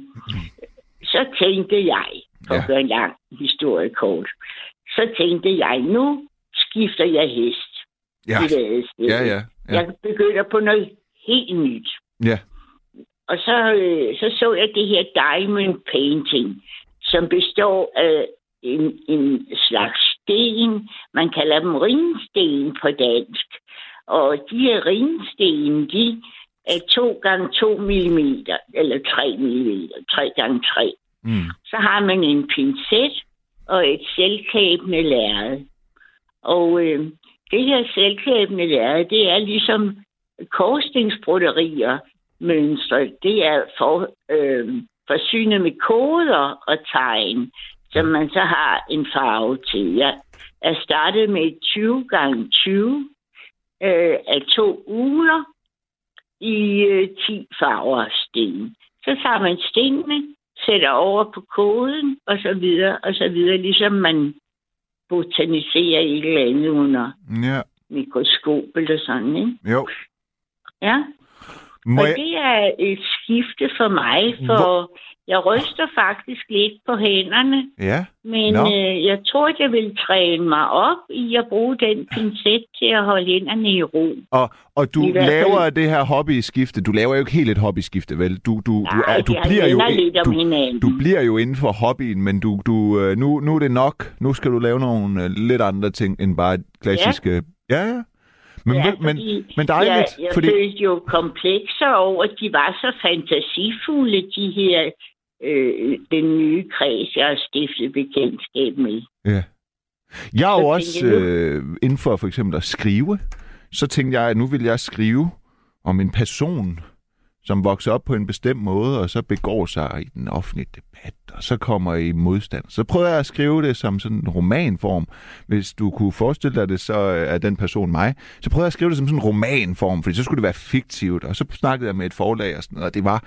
så tænkte jeg, for Ja. at gøre en lang historie kort, så tænkte jeg, nu skifter jeg hest Ja, ja, ja. ja. Jeg begynder på noget helt nyt. ja. Og så, øh, så så jeg det her diamond painting, som består af en, en slags sten. Man kalder dem ringsten på dansk. Og de her ringsten, de er 2 gange 2 mm, eller 3 mm, 3 gange 3. Mm. Så har man en pincet og et selvkæbende lærred. Og øh, det her selvkæbende lærred, det er ligesom korsstingsbroderier mønstre. Det er for, øh, forsynet med koder og tegn, som man så har en farve til. Jeg er startet med 20 gange 20 øh, af to uler i øh, 10 farver sten. Så tager man stenene, sætter over på koden, og så videre, og så videre, ligesom man botaniserer et eller andet under Ja, mikroskop eller sådan, ikke? jo. Ja, Må og jeg... det er et skifte for mig, for jeg ryster faktisk lidt på hænderne, Ja, men Nå. øh, jeg tror, jeg vil træne mig op i at bruge den pincet til at holde hænderne i ro. og, og du I laver det her hobbyskifte. Du laver jo ikke helt et hobbyskifte, vel? Du, du, du, Nej, er, du, bliver jo, du, hinanden. du bliver jo inden for hobbyen, men du, du, øh, nu, nu er det nok. Nu skal du lave nogle øh, lidt andre ting, end bare et klassiske... Ja, ja. Men, Ja, ja, men, men dejligt, jeg, jeg fordi... følte jo komplekser over, at de var så fantasifulde, de her, øh, den nye kreds, jeg har stiftet bekendtskab med. Ja. Jeg er jo Så også øh, inden for for eksempel at skrive. så tænkte jeg, at nu vil jeg skrive om en person, som vokser op på en bestemt måde, og så begår sig i den offentlige debat, og så kommer i modstand. Så prøver jeg at skrive det som sådan en romanform. Hvis du kunne forestille dig det, så er den person mig. Så prøvede jeg at skrive det som sådan en romanform, fordi så skulle det være fiktivt. Og så snakkede jeg med et forlag og sådan noget, og det var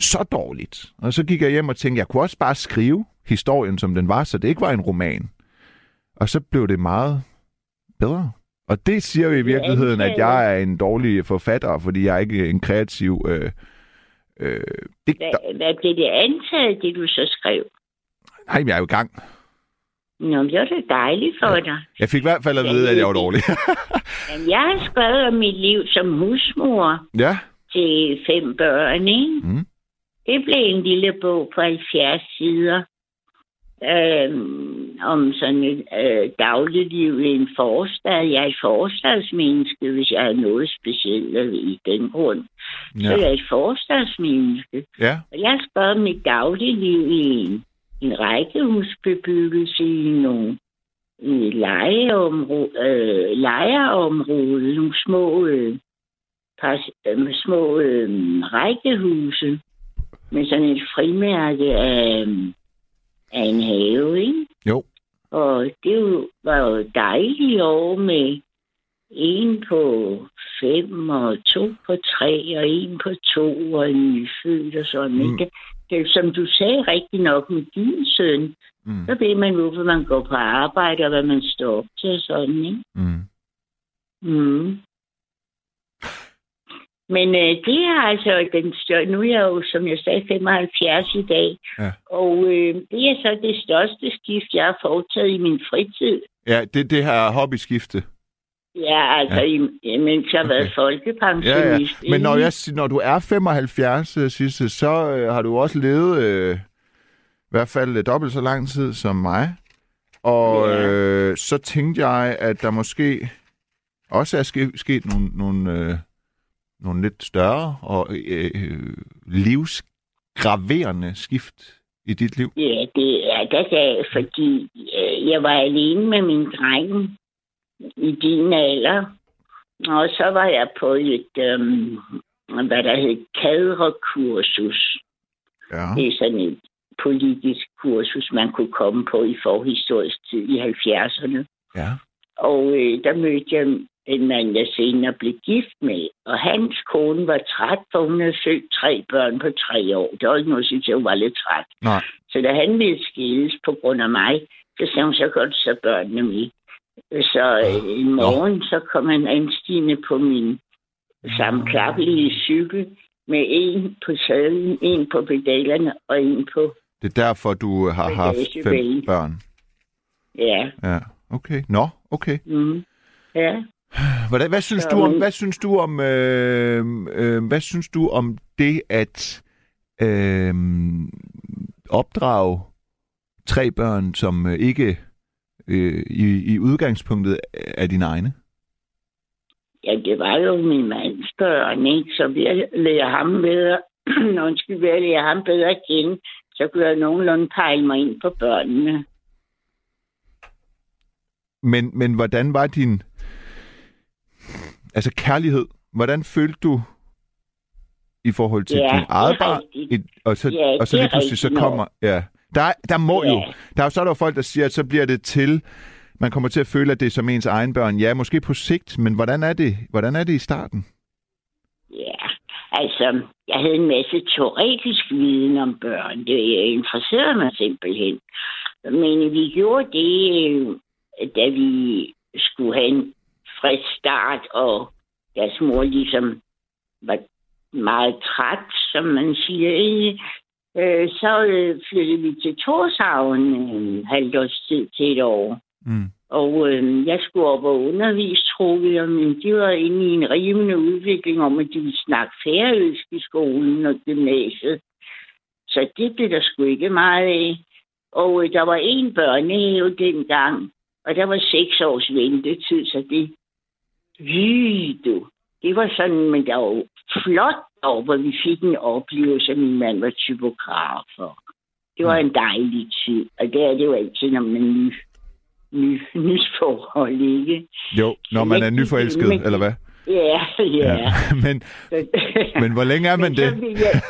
så dårligt. Og så gik jeg hjem og tænkte, jeg kunne også bare skrive historien, som den var, så det ikke var en roman. Og så blev det meget bedre. Og det siger jo i virkeligheden, at jeg er en dårlig forfatter, fordi jeg er ikke en kreativ øh, øh, digter. Hvad, hvad blev det antaget, det du så skrev? Nej, men jeg er jo i gang. Nå, men det var det dejligt for ja. dig. Jeg fik i hvert fald at vide, at jeg var dårlig. Men jeg har skrevet om mit liv som husmor ja. til fem børn, ikke? Mm. Det blev en lille bog på 70 sider øh, om sådan et øh, dagligliv i en forstad. Jeg er et forstadsmenneske, hvis jeg er noget specielt i den grund. Ja. Så jeg er et forstadsmenneske. Ja. Og jeg har skrevet mit dagligliv i en, en rækkehusbebyggelse i nogle i lejeområde, øh, lejeområde, nogle små, øh, par, øh, små øh, rækkehuse med sådan et frimærke af, af en have, ikke? Jo. Og det var jo dejligt år med en på fem, og to på tre, og en på to, og en nyfødt og sådan, mm. ikke? Det, som du sagde rigtig nok med din søn, mm. så ved man, hvorfor man går på arbejde, og hvad man står op til, sådan, ikke? Mm. Mm. Men øh, det er altså den største... Nu er jeg jo, som jeg sagde, 75 i dag. Ja. Og øh, det er så det største skift, jeg har foretaget i min fritid. Ja, det, det her hobbyskifte. Ja, altså, Ja. mens jeg har været Okay. folkepensionist. Ja, ja. Men når, jeg, når du er 75, øh, Sisse, så øh, har du også levet øh, i hvert fald øh, dobbelt så lang tid som mig. Og Ja. øh, så tænkte jeg, at der måske også er ske, sket nogle, nogle, øh, nogle lidt større og øh, øh, livsgraverende skift i dit liv. Ja, det er der dag, fordi øh, jeg var alene med min dreng i din alder. Og så var jeg på et, øhm, hvad der hed, kadrekursus. Ja. Det er sådan et politisk kursus, man kunne komme på i forhistorisk tid i 70'erne. ja. Og øh, der mødte jeg en mand, jeg senere blev gift med. Og hans kone var træt, for hun havde født tre børn på tre år. Det var ikke noget, synes jeg, hun var lidt træt. Nej. Så da han ville skilles på grund af mig, så sagde hun, så godt så børnene med. Så øh, en morgen, så kom han anstigende på min sammenklappelige cykel med en på sadlen, en på pedalerne og en på, Det er derfor, du har haft fem børn. ja. Ja, okay. Nå, okay. Mm. Ja. Hvordan, hvad synes du om hvad synes du om øh, øh, hvad synes du om det at øh, opdrage tre børn som øh, ikke øh, i, i udgangspunktet er dine egne? Ja, det var jo min mands børn, ikke? Så ved at lære ham bedre, undskyld, ved at lære ham bedre at kende, så kunne jeg nogenlunde pejle mig ind på børnene. Men men hvordan var din altså kærlighed? Hvordan følte du i forhold til Ja, din eget barn? og så, Ja, og så lige pludselig så kommer ja. Der der må Ja. jo der er så er der jo folk der siger at så bliver det til man kommer til at føle at det er som ens egen børn. Ja, måske på sigt, men hvordan er det? Hvordan er det i starten? Ja, altså, jeg havde en masse teoretisk viden om børn. Det interesserede mig simpelthen. Men vi gjorde det, øh, da vi skulle have en frisk start, og deres mor ligesom var meget træt, som man siger. ikke? Øh, Så øh, flyttede vi til Torshavn en halvt års tid til et år. Mm. Og øh, jeg skulle op og undervise, troede jeg, men de var inde i en rivende udvikling om, at de ville snakke færøsk i skolen og gymnasiet. Så det blev der sgu ikke meget af. Og øh, der var en børnehave dengang, og der var seks års ventetid, så det... Lige du. Det var sådan, men der var jo flot over, hvor vi fik en oplevelse, at min mand var typograf. Og det var en dejlig tid, og det er det jo altid, når man er ny, ny, nyt forhold, ikke? Jo, når man er nyforelsket, men- eller hvad? Ja, ja. ja. men, men hvor længe er man Men det? vil jeg-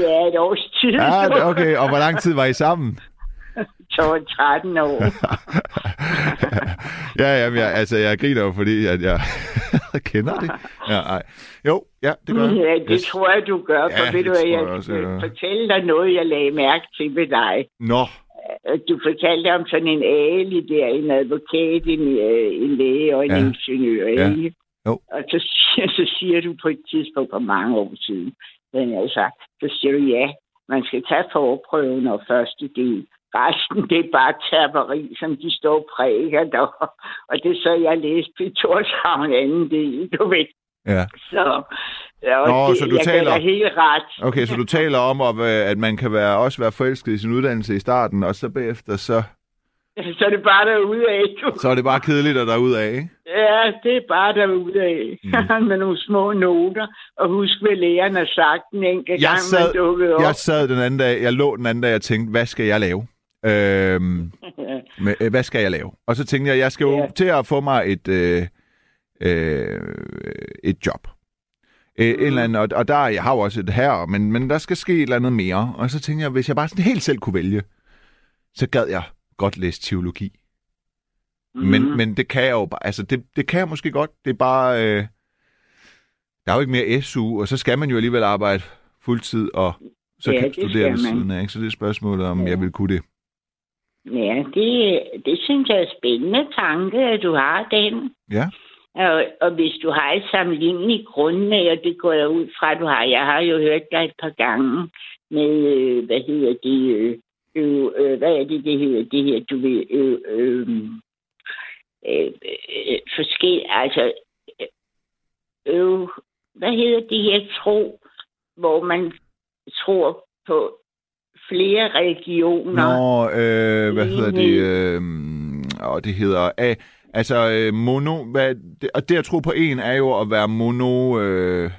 Ja, et års tid. Ja, okay. Og hvor lang tid var I sammen? 12, 13 år. ja, ja, jeg, altså, jeg griner jo, fordi at jeg kender det. Ja, ej. Jo, ja, det gør jeg. Ja, det Yes. tror jeg, du gør. For Ja, ved du, tror jeg, jeg også, gør. fortælle dig noget, jeg lagde mærke til ved dig. Nå, Du fortalte om sådan en ali der, en advokat, en, øh, en læge og en Ja. ja. ingeniør, Ja. ikke? Jo. Og så så siger du på et tidspunkt for mange år siden, den altså, så siger du ja, man skal tage forprøven og første del. Resten, det er bare tapperi, som de står præger der. Og det så jeg læste i Torshavn anden del, du ved. ja. Så, ja, og Nå, det, så du jeg taler- helt ret. Okay, så du taler om, at, øh, at man kan være, også være forelsket i sin uddannelse i starten, og så bagefter, så, Så er det bare derude af, du. så er det bare kedeligt at derudad, ikke? Ja, det er bare derude af. Mm. Med nogle små noter. Og husk, hvad læreren har sagt en enkelt Jeg gang, sad- man dukkede op. Jeg sad den anden dag, jeg lå den anden dag og tænkte, hvad skal jeg lave? Øhm, med, øh, hvad skal jeg lave? Og så tænkte jeg, jeg skal jo Ja. til at få mig et, øh, øh, et job. Øh, en eller anden, og, og der, jeg har jo også et her, men, men der skal ske et eller andet mere. Og så tænkte jeg, hvis jeg bare sådan helt selv kunne vælge, så gad jeg godt læse teologi. Mm. Men, men det kan jeg jo bare, altså det, det kan jeg måske godt. Det er bare, øh, der er jo ikke mere SU, og så skal man jo alligevel arbejde fuldtid, og så Ja, kan studere ved siden af. Ikke? Så det er spørgsmålet, om Ja. jeg vil kunne det. Ja, det, det synes jeg er en spændende tanke, at du har den. Ja. Og, og hvis du har et sammenligneligt grundlag, og det går jeg ud fra, at du har. Jeg har jo hørt dig et par gange med, øh, hvad hedder det, øh, øh, øh, hvad er det, det hedder, det her, du ved, øh, øh, øh, øh, forskel, altså, øh, øh, hvad hedder det her tro, hvor man tror på flere religioner. Nå, øh, hvad hedder det? Øh, og det hedder... A, altså, øh, mono... Hvad, det, og det at tro på en er jo at være mono... Øh,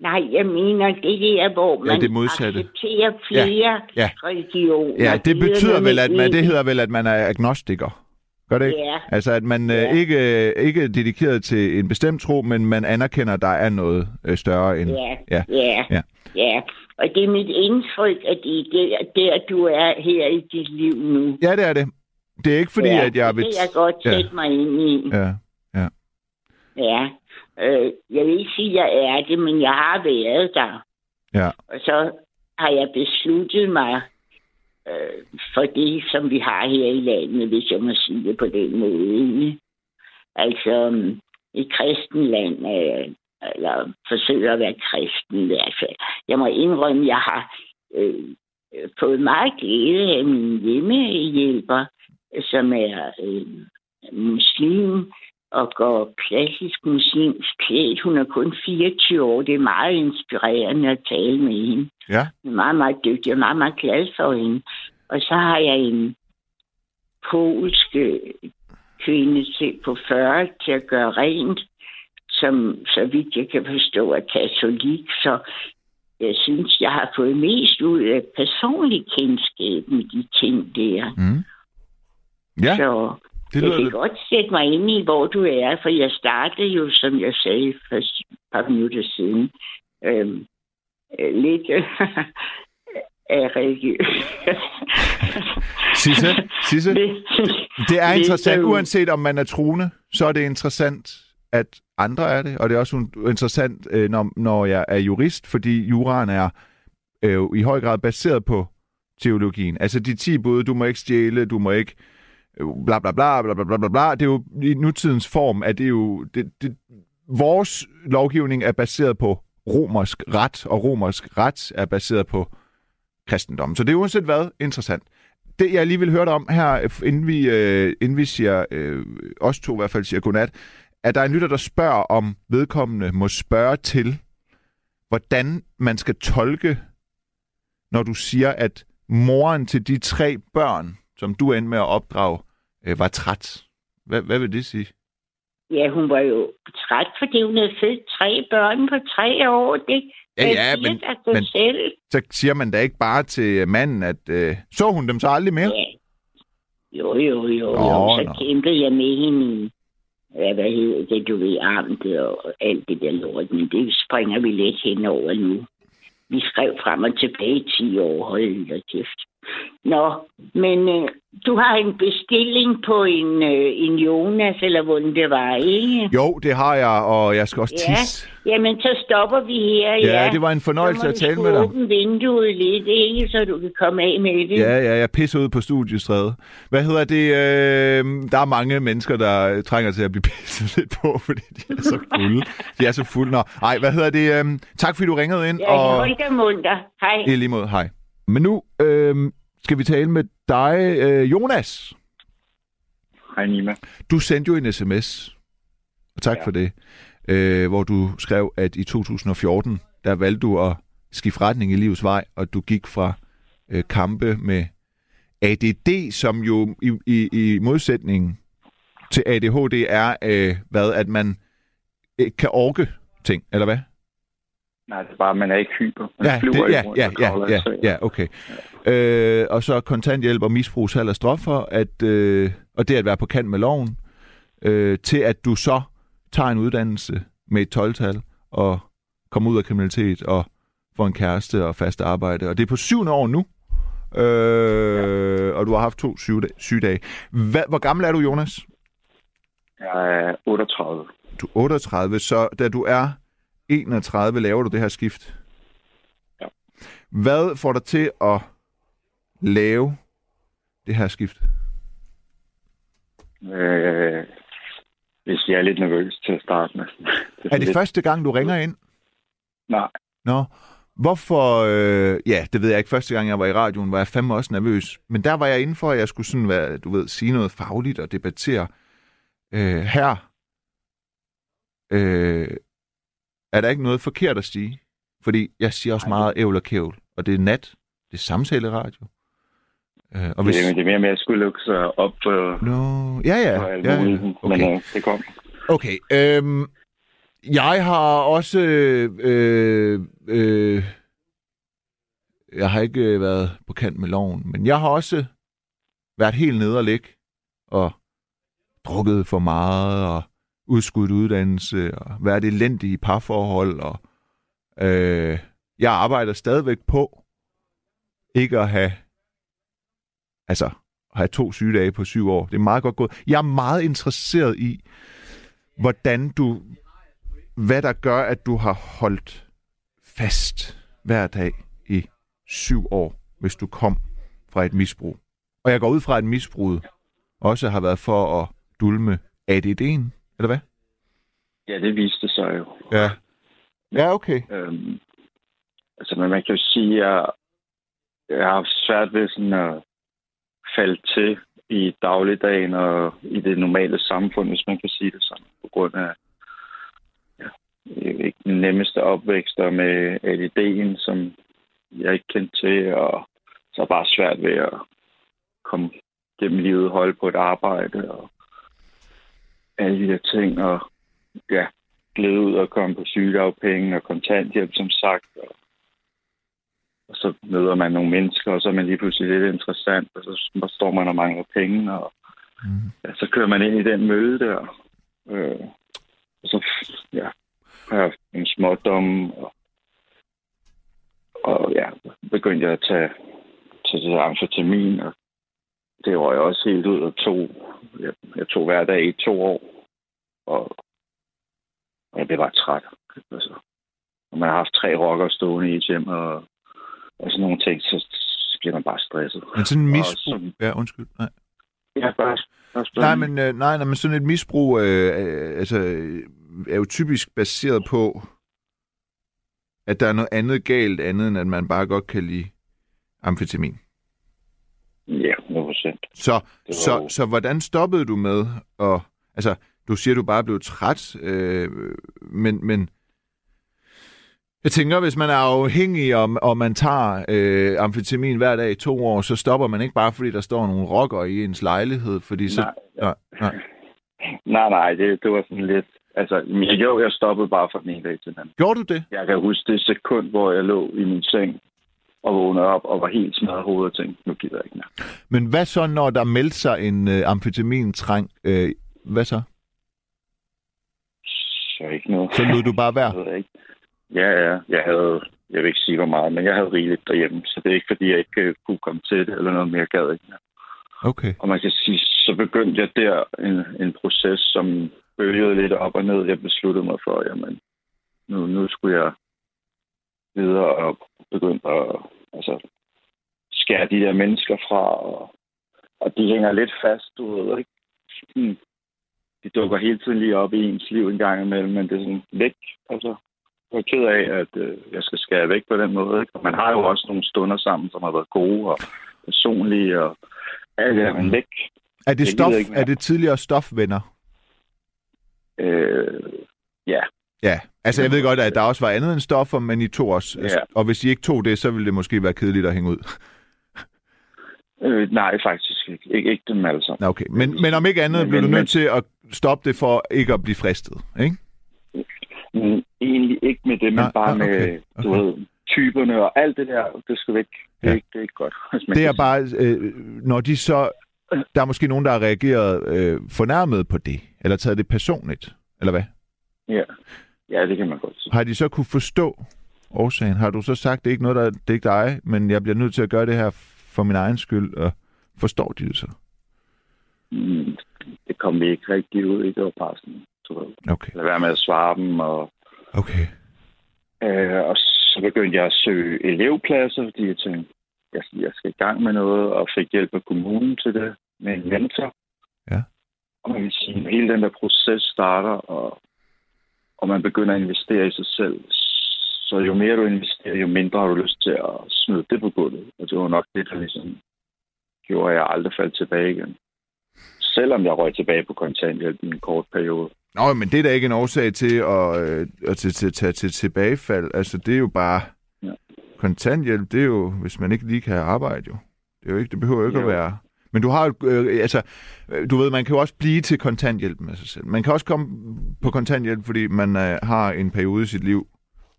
Nej, jeg mener det der, hvor man det modsatte. accepterer flere ja. religioner. ja, det betyder vel, at man, det hedder vel, at man er agnostiker. Gør det ikke? Ja, Altså, at man Ja. øh, ikke, ikke er dedikeret til en bestemt tro, men man anerkender, at der er noget øh, større end... ja, Ja. ja, Ja. ja. Og det er mit indtryk, at det er der, du er her i dit liv nu. Ja, det er det. Det er ikke fordi, ja, at jeg vil... Det kan jeg godt Ja. sætte mig ind i. Ja. Ja. Øh, jeg vil ikke sige, at jeg er det, men jeg har været der. Ja. Og så har jeg besluttet mig øh, for det, som vi har her i landet, hvis jeg må sige det på den måde. Altså, et kristen land, øh, eller forsøger at være kristen i hvert fald. Jeg må indrømme, at jeg har øh, fået meget glæde af min hjemmehjælper, som er øh, muslim og går klassisk muslimsk klædt. Hun er kun 24 år. Det er meget inspirerende at tale med hende. Ja. Hun er meget, meget dygtig. Jeg er meget, meget glad for hende. Og så har jeg en polsk kvinde til på 40 til at gøre rent, som så vidt jeg kan forstå er katolik. Så jeg synes, jeg har fået mest ud af personlig kendskab med de ting der. Mm. Ja, Så det jeg lyder kan lidt... godt sætte mig ind i, hvor du er, for jeg startede jo, som jeg sagde for et par minutter siden, øhm, øh, lidt af religiøs. Sisse, Sisse, Det er interessant, øh, uanset om man er truende, så er det interessant, at andre er det, og det er også interessant, øh, når, når jeg er jurist, fordi juraen er øh, i høj grad baseret på teologien. Altså de 10 bud, du må ikke stjæle, du må ikke øh, bla bla bla bla bla bla bla, det er jo i nutidens form, at det er jo, det, det, vores lovgivning er baseret på romersk ret, og romersk ret er baseret på kristendommen. Så det er uanset hvad interessant. Det, jeg lige vil høre dig om her, inden vi, øh, inden vi siger, øh, os to i hvert fald siger godnat, at der er en lytter, der spørger, om vedkommende må spørge til, hvordan man skal tolke, når du siger, at moren til de tre børn, som du endte med at opdrage, øh, var træt. Hvad, hvad vil det sige? Ja, hun var jo træt, fordi hun havde født tre børn på tre år. Det Ja, ja, men, men- selv. så siger man da ikke bare til manden, at øh, så hun dem så aldrig mere? Ja. Jo, jo, jo. Nå, jo. Så nå. kæmpede jeg med hende ja, hvad hedder det, du ved, armet og alt det der lort, men det springer vi lidt hen over nu. Vi skrev frem og tilbage i 10 år, hold da kæft. Nå, men øh, du har en bestilling på en, øh, en Jonas, eller hvordan det var, ikke? Jo, det har jeg, og jeg skal også Ja. tisse. Jamen, så stopper vi her, Ja, ja. det var en fornøjelse at tale med dig. åbne vinduet lidt, ikke? Så du kan komme af med det. Ja, ja, jeg pisser ud på studiestræde. Hvad hedder det? Øh, der er mange mennesker, der trænger til at blive pisset lidt på, fordi de er så fulde. De er så fulde. Nå, ej, hvad hedder det? Øh, tak fordi du ringede ind. Ja, og... hold da munter. Hej. I lige måde, hej. Men nu øh, skal vi tale med dig, øh, Jonas. Hej Nima. Du sendte jo en sms, og tak ja. For det, øh, hvor du skrev, at i 2014, der valgte du at skifte retning i livets vej, og du gik fra øh, kampe med ADD, som jo i, i, i modsætning til ADHD er, øh, hvad, at man ikke kan orke ting, eller hvad? Nej, det er bare, man er ikke hyper. Man Ja, flyver det, ja, rundt ja, og ja, ja, ja, okay. Øh, og så kontanthjælp og misbrug salg af stoffer, at, øh, og det at være på kant med loven, øh, til at du så tager en uddannelse med et 12-tal og kommer ud af kriminalitet og får en kæreste og fast arbejde. Og det er på syvende år nu, øh, ja. og du har haft to syge- sygedage. Hvad, hvor gammel er du, Jonas? Jeg er 38. Du er 38, så da du er 31, laver du det her skift. Ja. Hvad får dig til at lave det her skift? Øh, hvis jeg er lidt nervøs til at starte med. Er det lidt... første gang, du ringer ind? Nej, Nå, hvorfor... Øh, ja, det ved jeg ikke. Første gang, jeg var i radioen, var jeg fandme også nervøs. Men der var jeg inde for, at jeg skulle sådan være, du ved, sige noget fagligt og debattere. Øh, her øh, er der ikke noget forkert at sige. Fordi jeg siger også Nej, meget ævl og kævl. Og det er nat. Det er samtaleradio. Øh, og hvis... det, er- det er mere med, at jeg skulle lukke sig op for, Nå, ja, ja. ja, ja. Men Okay. øh, det kom. Okay. Øhm, jeg har også... Øh, øh, jeg har ikke øh, været på kant med loven, men jeg har også været helt nede og ligge og drukket for meget og udskudt uddannelse og været elendig i parforhold. Og, øh, jeg arbejder stadigvæk på ikke at have altså at have to sygedage på syv år. Det er meget godt gået. Jeg er meget interesseret i, hvordan du, hvad der gør, at du har holdt fast hver dag i syv år, hvis du kom fra et misbrug. Og jeg går ud fra, at misbruget også har været for at dulme ADD'en, eller hvad? Ja, det viste sig jo. Ja. Ja, okay. Øhm, altså, men man kan jo sige, at jeg, jeg har haft svært ved sådan at falde til i dagligdagen og i det normale samfund, hvis man kan sige det sådan, på grund af ja, ikke den nemmeste opvækst og med ADD'en, som jeg ikke kendte til, og så bare svært ved at komme gennem livet, holde på et arbejde og alle de der ting, og ja, glæde ud og komme på sygedagpenge og kontanthjælp, som sagt. Og, og så møder man nogle mennesker, og så er man lige pludselig lidt interessant, og så står man og mangler penge, og Mm. ja, så kører man ind i den møde der. Øh, og så ja, har jeg en smådom, og, og ja, begyndte jeg at tage, tage det amfetamin, og det var jeg også helt ud og tog. Jeg, jeg tog hver dag i to år, og og jeg blev bare træt. Altså, når man har haft tre rocker stående i et hjem og, og sådan nogle ting, så, så bliver man bare stresset. Men sådan en misbrug... sådan- Ja, undskyld. Nej. Ja, bare, bare Nej, men, øh, nej, nej, men sådan et misbrug øh, øh, altså, øh, er jo typisk baseret på, at der er noget andet galt, andet end at man bare godt kan lide amfetamin. Ja, 100 procent. Så, så, jo- så hvordan stoppede du med at... Altså, du siger, du bare blev træt, øh, men, men jeg tænker, hvis man er afhængig, og, og man tager øh, amfetamin hver dag i to år, så stopper man ikke bare, fordi der står nogle rocker i ens lejlighed, fordi så... Nej, Nej, nej. nej, nej det, det var sådan lidt... Altså, men jo, jeg stoppede bare fra den ene dag til den anden. Gjorde du det? Jeg kan huske det sekund, hvor jeg lå i min seng og vågnede op og var helt smadret hovedet og tænkte, nu gider jeg ikke mere. Men hvad så, når der meldte sig en øh, amfetamin-trang? Øh, hvad så? Så ikke noget. Så lod du bare være? Jeg ved ikke. Ja, ja. Jeg havde, jeg vil ikke sige hvor meget, men jeg havde rigeligt derhjemme, så det er ikke fordi, jeg ikke øh, kunne komme til det eller noget mere gad ikke. mere. Okay. Og man kan sige, så begyndte jeg der en, en proces, som bølgede lidt op og ned. Jeg besluttede mig for, jamen, nu, nu skulle jeg videre og begynde at altså, skære de der mennesker fra, og, og de hænger lidt fast, du ved, ikke? Hmm. De dukker hele tiden lige op i ens liv en gang imellem, men det er sådan væk. Altså, jeg er ked af, at øh, jeg skal skære væk på den måde. Ikke? Og man har jo også nogle stunder sammen, som har været gode og personlige, og alt det er man væk. Er det, stof, er det tidligere stofvenner? Øh, ja, Ja, altså jeg ved godt, at der også var andet end stoffer, men I tog også. Ja. Og hvis I ikke tog det, så ville det måske være kedeligt at hænge ud. øh, nej, faktisk ikke. Ik- ikke dem alle sammen. Okay, men, men om ikke andet Men- blev du men- nødt til at stoppe det for ikke at blive fristet, ikke? Men egentlig ikke med det, men Nej, bare med, okay, du okay. ved, typerne og alt det der, det skal væk. Det er, Ja. ikke, det er ikke godt. Det er bare, øh, når de så... Der er måske nogen, der har reageret øh, fornærmet på det, eller taget det personligt, eller hvad? Ja. Ja, det kan man godt sige. Har de så kunne forstå årsagen? Har du så sagt, det er ikke noget, der, det er ikke dig, men jeg bliver nødt til at gøre det her for min egen skyld, og forstår de det så? Mm, det kom vi ikke rigtig ud i, det var bare sådan, Okay, lad være med at svare dem, og, okay. øh, og så begyndte jeg at søge elevpladser, fordi jeg tænkte, jeg, jeg skal i gang med noget, og fik hjælp af kommunen til det, med en mentor. Ja. Og man kan sige, hele den der proces starter, og, og man begynder at investere i sig selv. Så jo mere du investerer, jo mindre har du lyst til at smide det på gulvet. Og det var nok det, der ligesom gjorde, at jeg aldrig faldt tilbage igen. Selvom jeg røg tilbage på kontanthjælp i en kort periode. Nå, men det er da ikke en årsag til at, øh, at til, til, til, til tilbagefald. Altså, det er jo bare... Ja. Kontanthjælp, det er jo, hvis man ikke lige kan arbejde, jo. Det, er jo ikke, det behøver jo ikke Jo. at være... Men du har jo, øh, altså, øh, du ved, man kan jo også blive til kontanthjælp med sig selv. Man kan også komme på kontanthjælp, fordi man øh, har en periode i sit liv,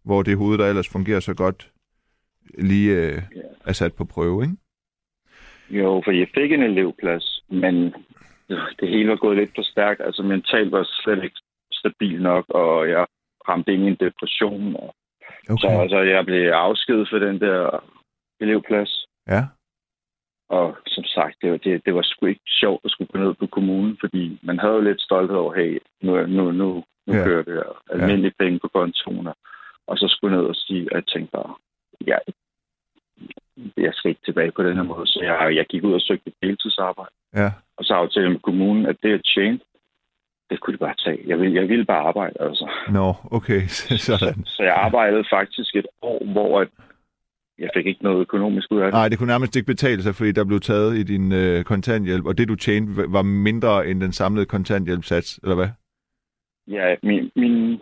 hvor det hoved, der ellers fungerer så godt, lige øh, Ja. er sat på prøve, ikke? Jo, for jeg fik en elevplads, men det hele var gået lidt for stærkt. Altså mentalt var slet ikke stabil nok, og jeg ramte ind i en depression. Og Så Okay. altså, jeg blev afskedet for den der elevplads. Ja. Og som sagt, det var, det, det var sgu ikke sjovt at skulle gå ned på kommunen, fordi man havde jo lidt stolthed over, hey, nu, nu, nu, nu Ja. ja. kører det her. Almindelige penge på kontoen. og- så skulle ned og sige, at jeg tænkte bare, ja, jeg skal ikke tilbage på den her måde. Så jeg, jeg gik ud og søgte et deltidsarbejde. Ja. Og så aftalte jeg med kommunen, at det jeg tjente, det kunne de bare tage. Jeg ville, jeg ville bare arbejde, altså. Nå, okay. Sådan. Så jeg arbejdede faktisk et år, hvor at jeg fik ikke noget økonomisk ud af det. Nej, det kunne nærmest ikke betale sig, fordi der blev taget i din øh, kontanthjælp, og det du tjente var mindre end den samlede kontanthjælpssats, eller hvad? Ja, min, min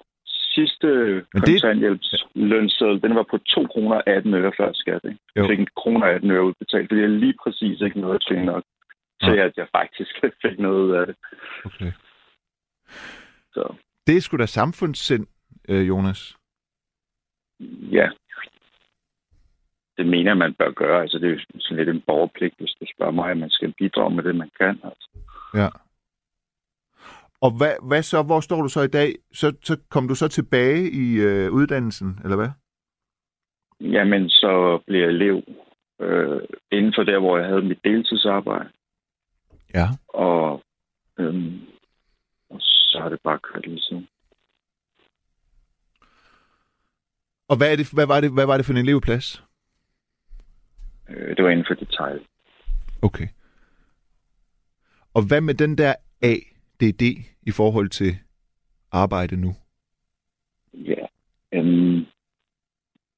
sidste Men det- kontanthjælpslønseddel, den var på 2 kroner 18 øre før skat. Ikke? Jeg fik en kroner 18 øre udbetalt, fordi jeg lige præcis ikke noget at tjene nok til, Nej. at jeg faktisk fik noget ud af det. Okay. Så Det er sgu da samfundssind, øh, Jonas. ja, det mener man bør gøre. Altså, det er jo sådan lidt en borgerpligt, hvis du spørger mig, at man skal bidrage med det, man kan. Altså. Ja. Og hvad, hvad så? Hvor står du så i dag? Så, så kom du så tilbage i øh, uddannelsen, eller hvad? Jamen, så blev jeg elev øh, inden for der, hvor jeg havde mit deltidsarbejde. Ja. Og, øhm, og så har det bare kørt lige siden. Og hvad, er det, hvad, var det, hvad var det for en elevplads? Øh, det var inden for detail. Okay. Og hvad med den der ADD i forhold til arbejde nu? Ja. Øhm,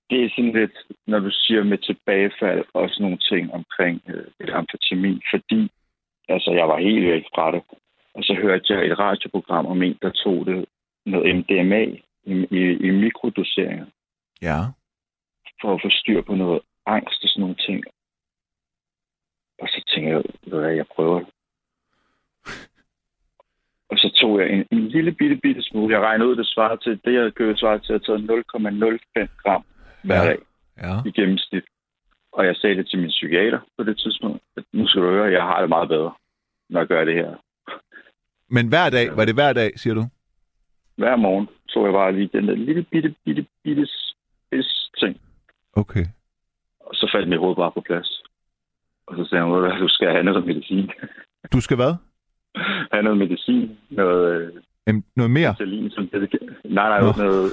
det er sådan lidt, når du siger med tilbagefald, også nogle ting omkring øh, et amfetamin, fordi altså, jeg var helt væk fra det. Og så hørte jeg et radioprogram om en, der tog det noget MDMA i, i, i mikrodoseringer. Ja. for at få styr på noget angst og sådan nogle ting. Og så tænkte jeg, ved jeg prøver det. Og så tog jeg en, en lille bitte, bitte smule. Jeg regnede ud, det svarede til, det jeg købte svarede til at tage 0,05 gram hver Ja. dag Ja. i gennemsnit. Og jeg sagde det til min psykiater på det tidspunkt, at nu skal du høre, at jeg har det meget bedre, når jeg gør det her. Men hver dag, var det hver dag, siger du? Hver morgen så jeg bare lige den der lille bitte, bitte, bitte spids ting. Okay. Og så faldt mit hoved bare på plads. Og så sagde han, "Ved du skal have noget medicin. Du skal hvad? have noget medicin. Noget øh, Em, noget mere? Ritalin, som det Nej, nej, Nå. noget,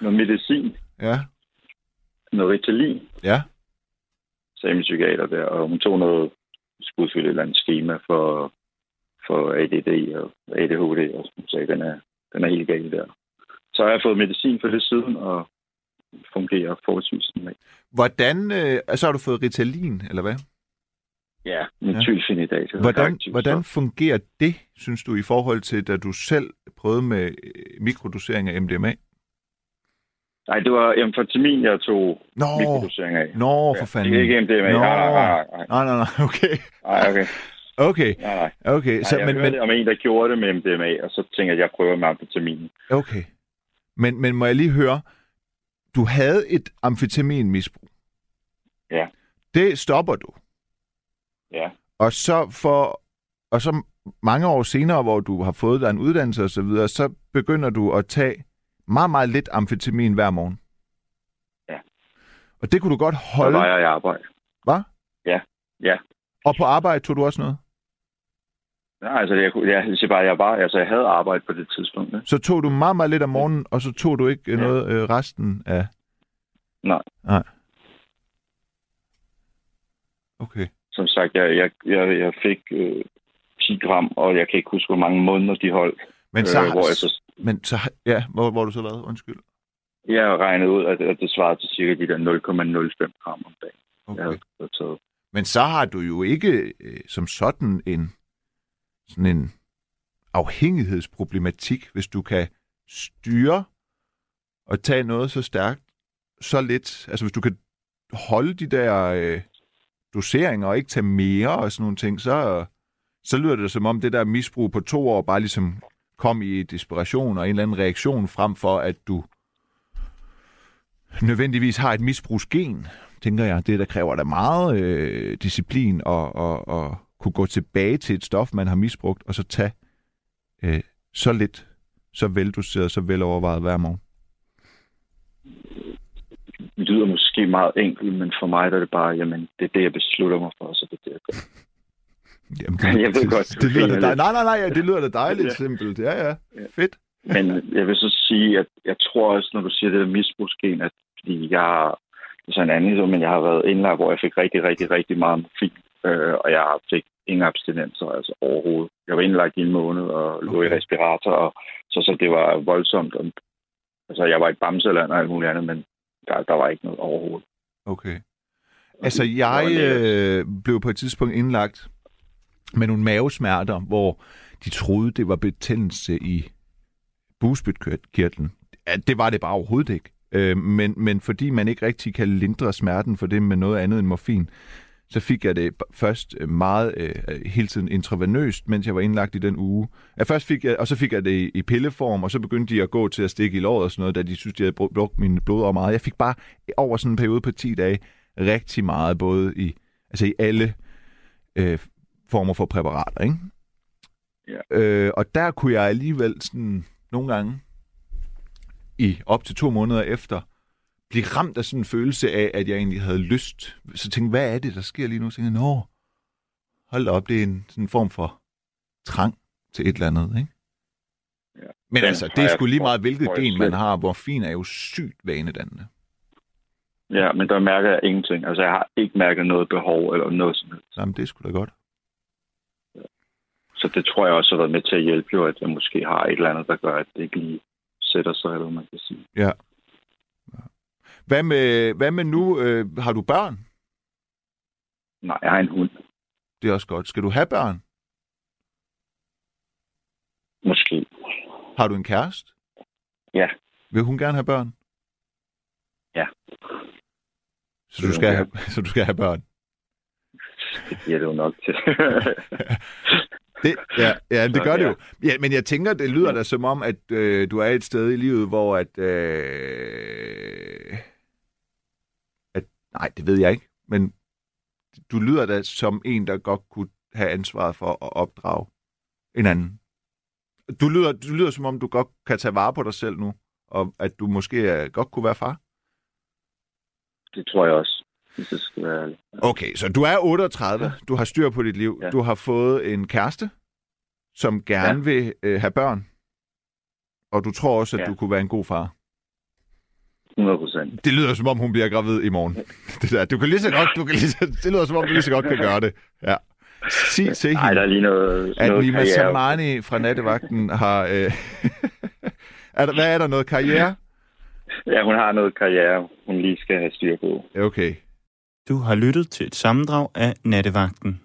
noget medicin. Ja. Noget Ritalin, Ja. sagde min psykiater der. Og hun tog noget, skulle udfylde et eller andet schema for, for ADD og ADHD. Og hun sagde, den er, den er helt galt der. Så har jeg fået medicin for det siden, og fungerer forholdsvis normalt. Hvordan, øh, så har du fået Ritalin, eller hvad? Ja, Ja. metylfenidat. Hvordan, hvordan fungerer det, synes du, i forhold til, da du selv prøvede med øh, mikrodosering af MDMA? Nej, det var amfetamin, jeg tog Nå, mikrodosering af. nå for fanden. Ikke, ikke MDMA. Nå. Nej, nej, nej, nej. Nej, nej, nej, okay. Nej, okay. Okay, Nej, nej. okay. Så, Så, jeg men, hørte men, om en, der gjorde det med MDMA, og så tænkte jeg, at jeg prøver med amfetamin. okay. Men, men må jeg lige høre, du havde et amfetaminmisbrug. Ja. Det stopper du. Ja. Og så for og så mange år senere, hvor du har fået dig en uddannelse og så videre, så begynder du at tage meget, meget lidt amfetamin hver morgen. Ja. Og det kunne du godt Så holde. var jeg i arbejde. Hvad? Ja. Ja. Og på arbejde tog du også noget? Nej, altså, jeg, jeg, jeg bare, jeg, bare, altså, jeg havde arbejde på det tidspunkt. Ja. Så tog du meget, meget lidt om morgenen, og så tog du ikke ja. Ja. noget øh, resten af... Nej. Nej. Okay. Som sagt, jeg, jeg, jeg, jeg fik øh, 10 gram, og jeg kan ikke huske, hvor mange måneder de holdt. Men så, øh, hvor jeg så men så, ja, hvor, hvor du så været? Undskyld. jeg har regnet ud, at, at det svarede til cirka de der 0,05 gram om dagen. Okay. Jeg havde taget. Men så har du jo ikke øh, som sådan en sådan en afhængighedsproblematik, hvis du kan styre og tage noget så stærkt, så lidt. Altså hvis du kan holde de der øh, doseringer og ikke tage mere og sådan nogle ting, så, så lyder det som om det der misbrug på to år bare ligesom kom i desperation og en eller anden reaktion frem for, at du nødvendigvis har et misbrugsgen, tænker jeg. Det, der kræver da meget øh, disciplin og, og, og kunne gå tilbage til et stof, man har misbrugt, og så tage øh, så lidt, så veldoseret, så velovervejet hver morgen. Det lyder måske meget enkelt, men for mig der er det bare, jamen, det er det, jeg beslutter mig for, så det er det, jeg gør. Jamen, Jeg ved godt, det, det lyder da det dej- lidt- Nej, nej, nej, det lyder da dejligt Ja. simpelt. Ja, ja. Ja. Fedt. Men jeg vil så sige, at jeg tror også, når du siger det der misbrugsgen, at fordi jeg det er så en anden historie, men jeg har været indlagt, hvor jeg fik rigtig, rigtig, rigtig meget morfin, øh, og jeg fik ingen abstinenser, altså overhovedet. Jeg var indlagt i en måned og lå i Okay. respirator, og så, så det var voldsomt. Og, altså, jeg var i bamseland og alt muligt andet, men der, der var ikke noget overhovedet. Okay. Altså, jeg øh, blev på et tidspunkt indlagt med nogle mavesmerter, hvor de troede, det var betændelse i bugspytkirtlen. Ja, det var det bare overhovedet ikke. Øh, men, men fordi man ikke rigtig kan lindre smerten for det med noget andet end morfin, så fik jeg det først øh, meget øh, hele tiden intravenøst, mens jeg var indlagt i den uge. Ja, først fik jeg, og så fik jeg det i, i pilleform, og så begyndte de at gå til at stikke i låret og sådan noget, da de synes, de havde brugt- brugt mine blodår meget. Jeg fik bare over sådan en periode på 10 dage rigtig meget, både i, altså i alle øh, former for præparater, ikke? Ja. Øh, og der kunne jeg alligevel sådan nogle gange i op til to måneder efter blive ramt af sådan en følelse af, at jeg egentlig havde lyst. Så tænkte hvad er det, der sker lige nu? Så tænkte jeg, nå, hold op, det er en sådan en form for trang til et eller andet, ikke? Ja. Men Den altså, det er sgu lige meget, hvilket gen man har. Morfin er jo sygt vanedannende. Ja, men der mærker jeg ingenting. Altså, jeg har ikke mærket noget behov eller noget som helst. Jamen, det er sgu da godt. Så det tror jeg også har været med til at hjælpe jo, at jeg måske har et eller andet, der gør, at det ikke lige sætter sig, eller man kan sige. Ja. Ja. Hvad med, hvad med nu? Øh, har du børn? Nej, jeg har en hund. Det er også godt. Skal du have børn? Måske. Har du en kæreste? Ja. Vil hun gerne have børn? Ja. Så du, skal have, så du skal have børn? Det giver det jo nok til. Det, ja, ja, det gør det jo. Ja, men jeg tænker, det lyder da som om, at øh, du er et sted i livet, hvor at, øh, at... Nej, det ved jeg ikke. men du lyder da som en, der godt kunne have ansvaret for at opdrage en anden. Du lyder, du lyder som om, du godt kan tage vare på dig selv nu, og at du måske er, godt kunne være far. Det tror jeg også, hvis det skal være. Okay, så du er 38, du har styr på dit liv, Ja. du har fået en kæreste, som gerne Ja. vil øh, have børn, og du tror også, at Ja. du kunne være en god far. 100 procent. Det lyder som om, hun bliver gravid i morgen. Det, der. Du kan lige så godt, du kan lige så, det lyder som om, du lige så godt kan gøre det. Ja. Sig til Nej, hende, der er lige noget, at noget Nima karriere. Samani fra Nattevagten har... Øh, er der, hvad er der? Noget karriere? Ja, hun har noget karriere, hun lige skal have styr på. Okay. Du har lyttet til et sammendrag af Nattevagten.